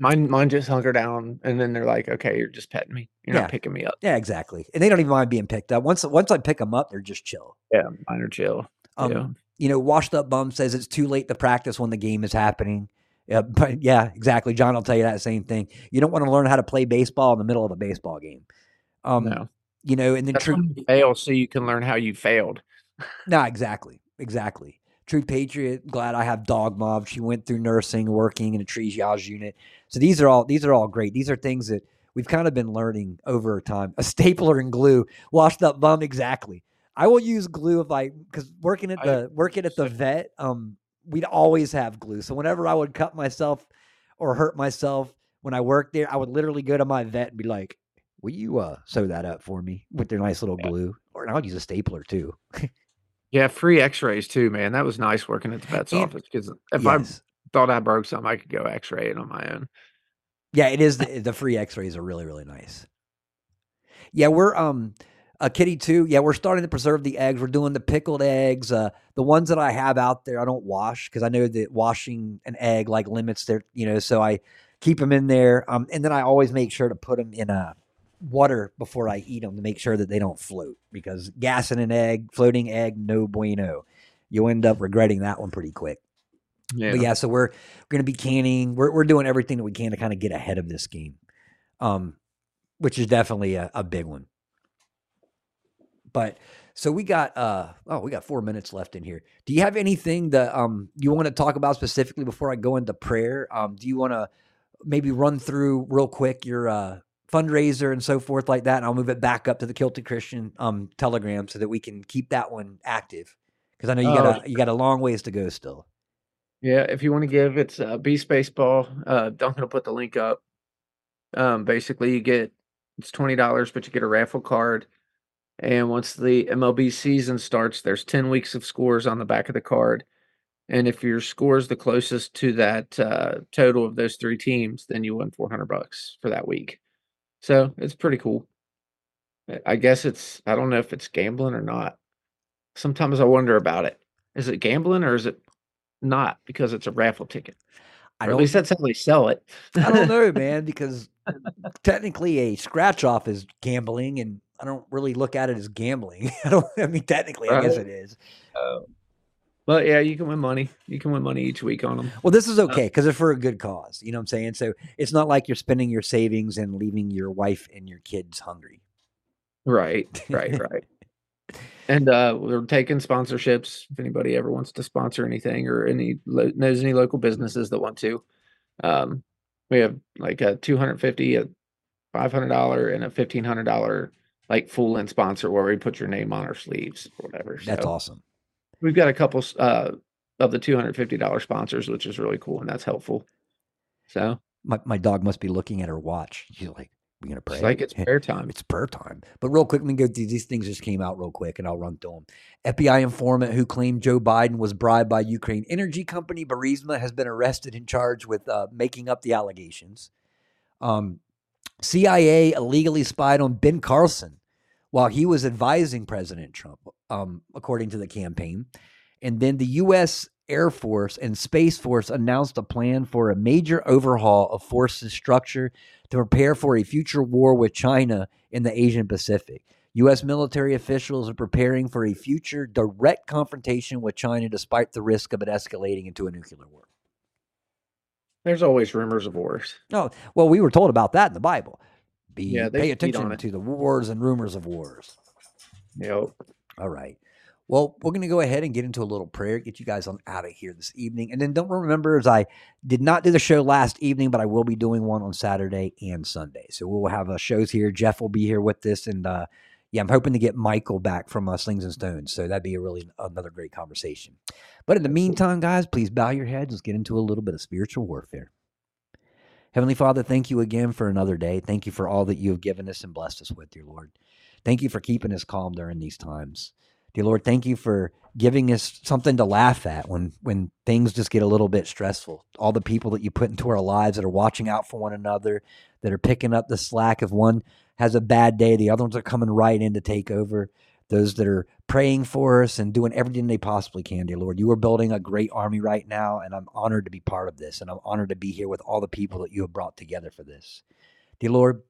Mine mine just hunker down and then they're like, okay, you're just petting me. You're Yeah. not picking me up. yeah, exactly. And they don't even mind being picked up. Once once I pick them up, they're just chill. Yeah, mine are chill. Um, yeah. you know, washed up bum says it's too late to practice when the game is happening. Yeah, but yeah, exactly. John will tell you that same thing. You don't want to learn how to play baseball in the middle of a baseball game. Um, no. You know, and then That's true. fail so you can learn how you failed. No, exactly, exactly. True Patriot. Glad I have Dog Mob. She went through nursing, working in a Yaz unit. So these are all these are all great. These are things that we've kind of been learning over time. A stapler and glue. Washed up bum. Exactly. I will use glue if I because working at I- the working at the vet, um, we'd always have glue. So whenever I would cut myself or hurt myself when I worked there, I would literally go to my vet and be like, "Will you uh sew that up for me with their nice little Yeah. glue?" Or I'll use a stapler too. Yeah, free x-rays too, man. That was nice working at the vet's And- office because if I thought I broke something, I could go x-ray it on my own. Yeah, it is. The, the free X-rays are really, really nice. Yeah, we're um a kitty too. Yeah, we're starting to preserve the eggs. We're doing the pickled eggs. Uh, the ones that I have out there, I don't wash because I know that washing an egg like limits their, you know. So I keep them in there. Um, and then I always make sure to put them in a water before I eat them to make sure that they don't float because gassing an egg, floating egg, no bueno. You'll end up regretting that one pretty quick. Yeah. But yeah, so we're going to be canning. We're we're doing everything that we can to kind of get ahead of this game, um, which is definitely a, a big one. But so we got uh oh we got four minutes left in here. Do you have anything that um you want to talk about specifically before I go into prayer? Um, do you want to maybe run through real quick your uh fundraiser and so forth like that, and I'll move it back up to the Kilted Christian um Telegram so that we can keep that one active because I know you got Oh. a you got a long ways to go still. Yeah, if you want to give, it's uh, Beast Baseball. Uh, Duncan will put the link up. Um, basically, you get it's twenty dollars, but you get a raffle card. And once the MLB season starts, there's ten weeks of scores on the back of the card. And if your score is the closest to that uh, total of those three teams, then you win four hundred bucks for that week. So it's pretty cool. I guess it's I don't know if it's gambling or not. Sometimes I wonder about it. Is it gambling or is it not because it's a raffle ticket? I Or at don't, least that's how they sell it. I don't know, man, because technically a scratch off is gambling, and I don't really look at it as gambling. I don't. I mean, technically, I guess it is. Oh. But yeah, you can win money. You can win money each week on them. Well, this is okay because it's for a good cause. You know what I'm saying? So it's not like you're spending your savings and leaving your wife and your kids hungry. Right, right, right. And uh, we're taking sponsorships. If anybody ever wants to sponsor anything or any lo- knows any local businesses that want to, um, we have like a two hundred fifty, a five hundred dollar, and a fifteen hundred dollar like full in sponsor where we put your name on our sleeves or whatever. That's So awesome. We've got a couple uh, of the two hundred fifty dollar sponsors, which is really cool and that's helpful. So My my dog must be looking at her watch. She's like, we're gonna pray?" it's like it's prayer time. It's prayer time. But real quick, let me go through these things just came out real quick and I'll run through them. FBI informant who claimed Joe Biden was bribed by Ukraine energy company Burisma has been arrested and charged with uh, making up the allegations. Um, CIA illegally spied on Ben Carlson while he was advising President Trump, um, according to the campaign. And then the U.S. Air Force and Space Force announced a plan for a major overhaul of forces structure to prepare for a future war with China in the Asian Pacific. U.S. military officials are preparing for a future direct confrontation with China despite the risk of it escalating into a nuclear war. There's always rumors of wars. No, well, we were told about that in the Bible. Be Yeah, pay attention to the wars and rumors of wars. Yep. All right. Well, we're going to go ahead and get into a little prayer, get you guys on out of here this evening. And then don't remember, as I did not do the show last evening, but I will be doing one on Saturday and Sunday. So we'll have uh, shows here. Jeff will be here with this. And uh, yeah, I'm hoping to get Michael back from uh, Slings and Stones. So that'd be a really another great conversation. But in the meantime, guys, please bow your heads. Let's get into a little bit of spiritual warfare. Heavenly Father, thank you again for another day. Thank you for all that you have given us and blessed us with, dear Lord. Thank you for keeping us calm during these times. Dear Lord, thank you for giving us something to laugh at when when things just get a little bit stressful. All the people that you put into our lives that are watching out for one another, that are picking up the slack. If one has a bad day, the other ones are coming right in to take over. Those that are praying for us and doing everything they possibly can, dear Lord. You are building a great army right now, and I'm honored to be part of this. And I'm honored to be here with all the people that you have brought together for this. Dear Lord,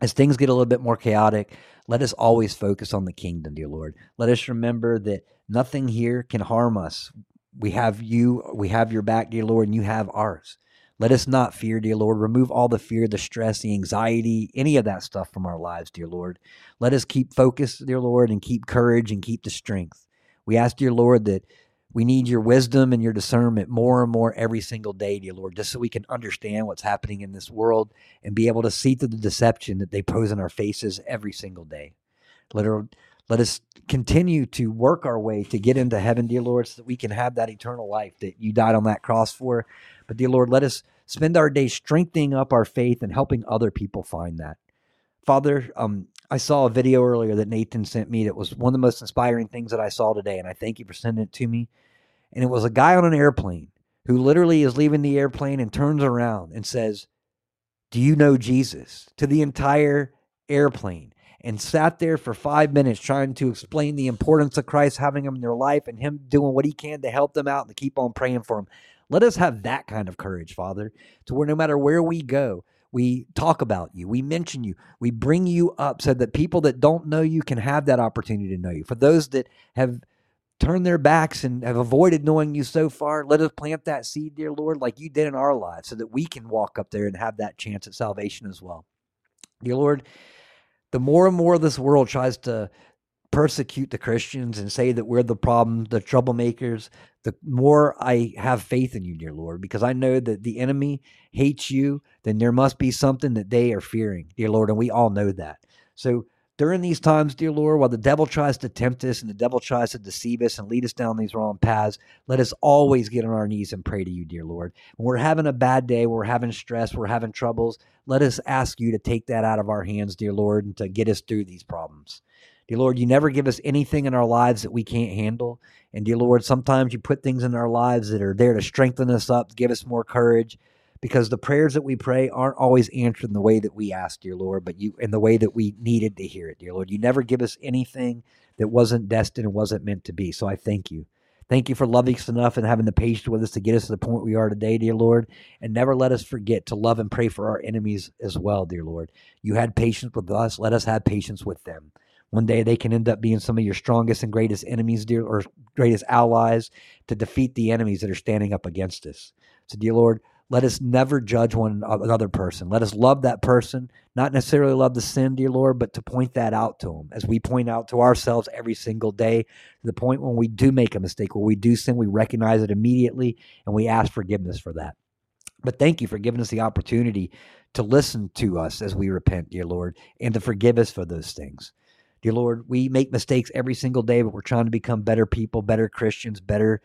as things get a little bit more chaotic, let us always focus on the kingdom, dear Lord. Let us remember that nothing here can harm us. We have you, we have your back, dear Lord, and you have ours. Let us not fear, dear Lord. Remove all the fear, the stress, the anxiety, any of that stuff from our lives, dear Lord. Let us keep focused, dear Lord, and keep courage and keep the strength. We ask, dear Lord, that we need your wisdom and your discernment more and more every single day, dear Lord, just so we can understand what's happening in this world and be able to see through the deception that they pose in our faces every single day. Let, let us continue to work our way to get into heaven, dear Lord, so that we can have that eternal life that you died on that cross for. But, dear Lord, let us spend our day strengthening up our faith and helping other people find that. Father, um, I saw a video earlier that Nathan sent me that was one of the most inspiring things that I saw today, and I thank you for sending it to me. And it was a guy on an airplane who literally is leaving the airplane and turns around and says, Do you know Jesus? to the entire airplane and sat there for five minutes trying to explain the importance of Christ having him in their life and him doing what he can to help them out and to keep on praying for them. Let us have that kind of courage, Father, to where no matter where we go, we talk about you, we mention you, we bring you up so that people that don't know you can have that opportunity to know you. For those that have turned their backs and have avoided knowing you so far, let us plant that seed, dear Lord, like you did in our lives, so that we can walk up there and have that chance at salvation as well. Dear Lord, the more and more this world tries to persecute the Christians and say that we're the problem, the troublemakers, the more I have faith in you, dear Lord, because I know that the enemy hates you, then there must be something that they are fearing, dear Lord, and we all know that. So during these times, dear Lord, while the devil tries to tempt us and the devil tries to deceive us and lead us down these wrong paths, let us always get on our knees and pray to you, dear Lord. When we're having a bad day, we're having stress, we're having troubles, let us ask you to take that out of our hands, dear Lord, and to get us through these problems. Dear Lord, you never give us anything in our lives that we can't handle. And dear Lord, sometimes you put things in our lives that are there to strengthen us up, give us more courage. because the prayers that we pray aren't always answered in the way that we ask, dear Lord, but you in the way that we needed to hear it, dear Lord. You never give us anything that wasn't destined and wasn't meant to be. So I thank you. Thank you for loving us enough and having the patience with us to get us to the point we are today, dear Lord. And never let us forget to love and pray for our enemies as well, dear Lord. You had patience with us. Let us have patience with them. One day they can end up being some of your strongest and greatest enemies, dear, or greatest allies to defeat the enemies that are standing up against us. So, dear Lord, let us never judge one another person. Let us love that person, not necessarily love the sin, dear Lord, but to point that out to them as we point out to ourselves every single day. To the point when we do make a mistake, when we do sin, we recognize it immediately and we ask forgiveness for that. But thank you for giving us the opportunity to listen to us as we repent, dear Lord, and to forgive us for those things. Dear Lord, we make mistakes every single day, but we're trying to become better people, better Christians, better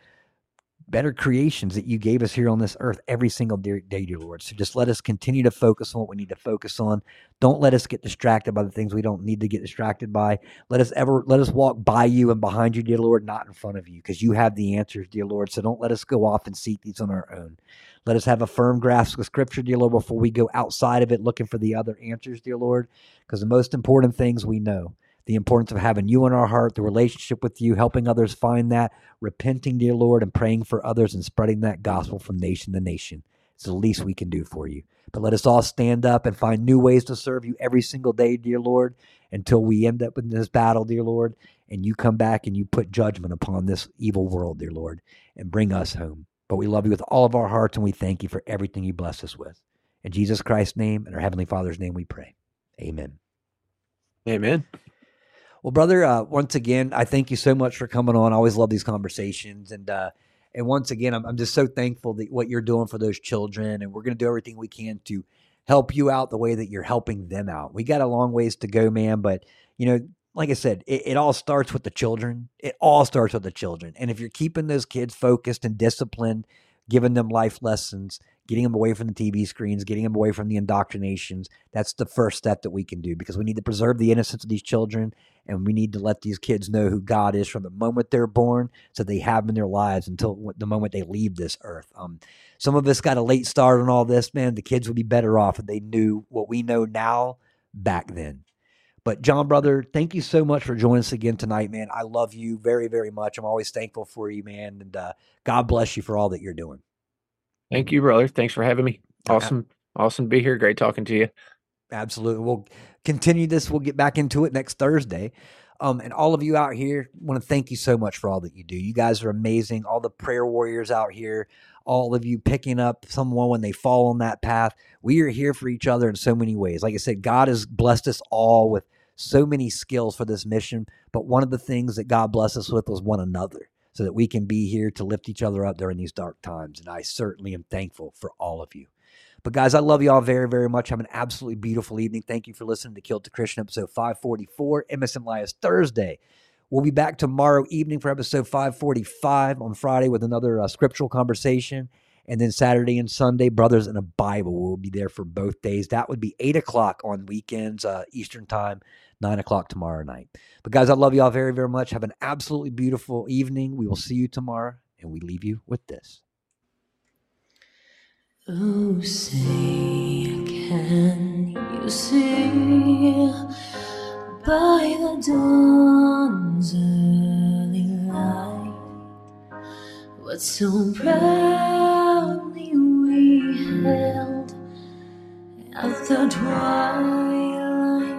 better creations that you gave us here on this earth every single day, dear Lord. So just let us continue to focus on what we need to focus on. Don't let us get distracted by the things we don't need to get distracted by. Let us ever let us walk by you and behind you, dear Lord, not in front of you, because you have the answers, dear Lord. So don't let us go off and seek these on our own. Let us have a firm grasp of Scripture, dear Lord, before we go outside of it looking for the other answers, dear Lord, because the most important things we know the importance of having you in our heart, the relationship with you, helping others find that, repenting, dear Lord, and praying for others and spreading that gospel from nation to nation. It's the least we can do for you. But let us all stand up and find new ways to serve you every single day, dear Lord, until we end up in this battle, dear Lord, and you come back and you put judgment upon this evil world, dear Lord, and bring us home. But we love you with all of our hearts and we thank you for everything you bless us with. In Jesus Christ's name and our Heavenly Father's name we pray. Amen. Amen. Well, brother, uh, once again, I thank you so much for coming on. I always love these conversations, and uh, and once again, I'm, I'm just so thankful that what you're doing for those children, and we're going to do everything we can to help you out the way that you're helping them out. We got a long ways to go, man, but you know, like I said, it, it all starts with the children. It all starts with the children, and if you're keeping those kids focused and disciplined, giving them life lessons, getting them away from the TV screens, getting them away from the indoctrinations. That's the first step that we can do because we need to preserve the innocence of these children and we need to let these kids know who God is from the moment they're born so they have in their lives until the moment they leave this earth. Um, some of us got a late start on all this, man. The kids would be better off if they knew what we know now back then. But John, brother, thank you so much for joining us again tonight, man. I love you very, very much. I'm always thankful for you, man. And uh, God bless you for all that you're doing. Thank you, brother. Thanks for having me. Awesome. Awesome to be here. Great talking to you. Absolutely. We'll continue this. We'll get back into it next Thursday. Um, and all of you out here, want to thank you so much for all that you do. You guys are amazing. All the prayer warriors out here, all of you picking up someone when they fall on that path. We are here for each other in so many ways. Like I said, God has blessed us all with so many skills for this mission. But one of the things that God blessed us with was one another so that we can be here to lift each other up during these dark times. And I certainly am thankful for all of you. But guys, I love you all very, very much. Have an absolutely beautiful evening. Thank you for listening to Kilted Christian episode 544, MSM Liars Thursday. We'll be back tomorrow evening for episode 545 on Friday with another uh, scriptural conversation. And then Saturday and Sunday, Brothers in a Bible. We'll be there for both days. That would be 8 o'clock on weekends, uh, Eastern Time nine o'clock tomorrow night. But guys, I love you all very, very much. Have an absolutely beautiful evening. We will see you tomorrow, and we leave you with this. Oh, say, can you see by the dawn's early light what so proudly we held at the twilight's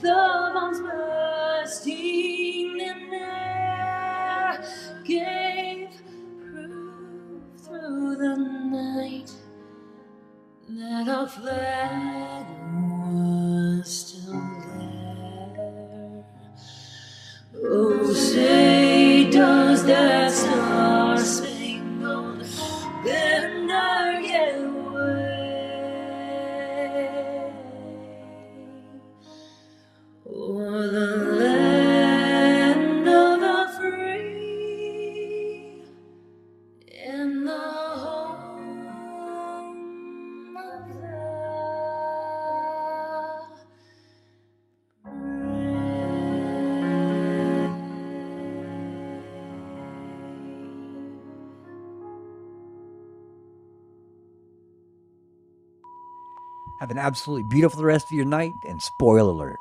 the bombs bursting in air, gave proof through the night that our flag was still there. Oh, say, does that Have an absolutely beautiful rest of your night. And spoiler alert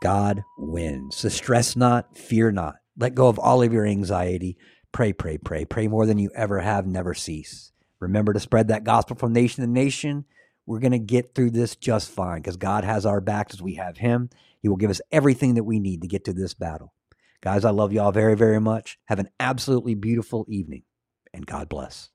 God wins. So stress not, fear not. Let go of all of your anxiety. Pray, pray, pray. Pray more than you ever have. Never cease. Remember to spread that gospel from nation to nation. We're going to get through this just fine because God has our backs as we have Him. He will give us everything that we need to get to this battle. Guys, I love you all very, very much. Have an absolutely beautiful evening and God bless.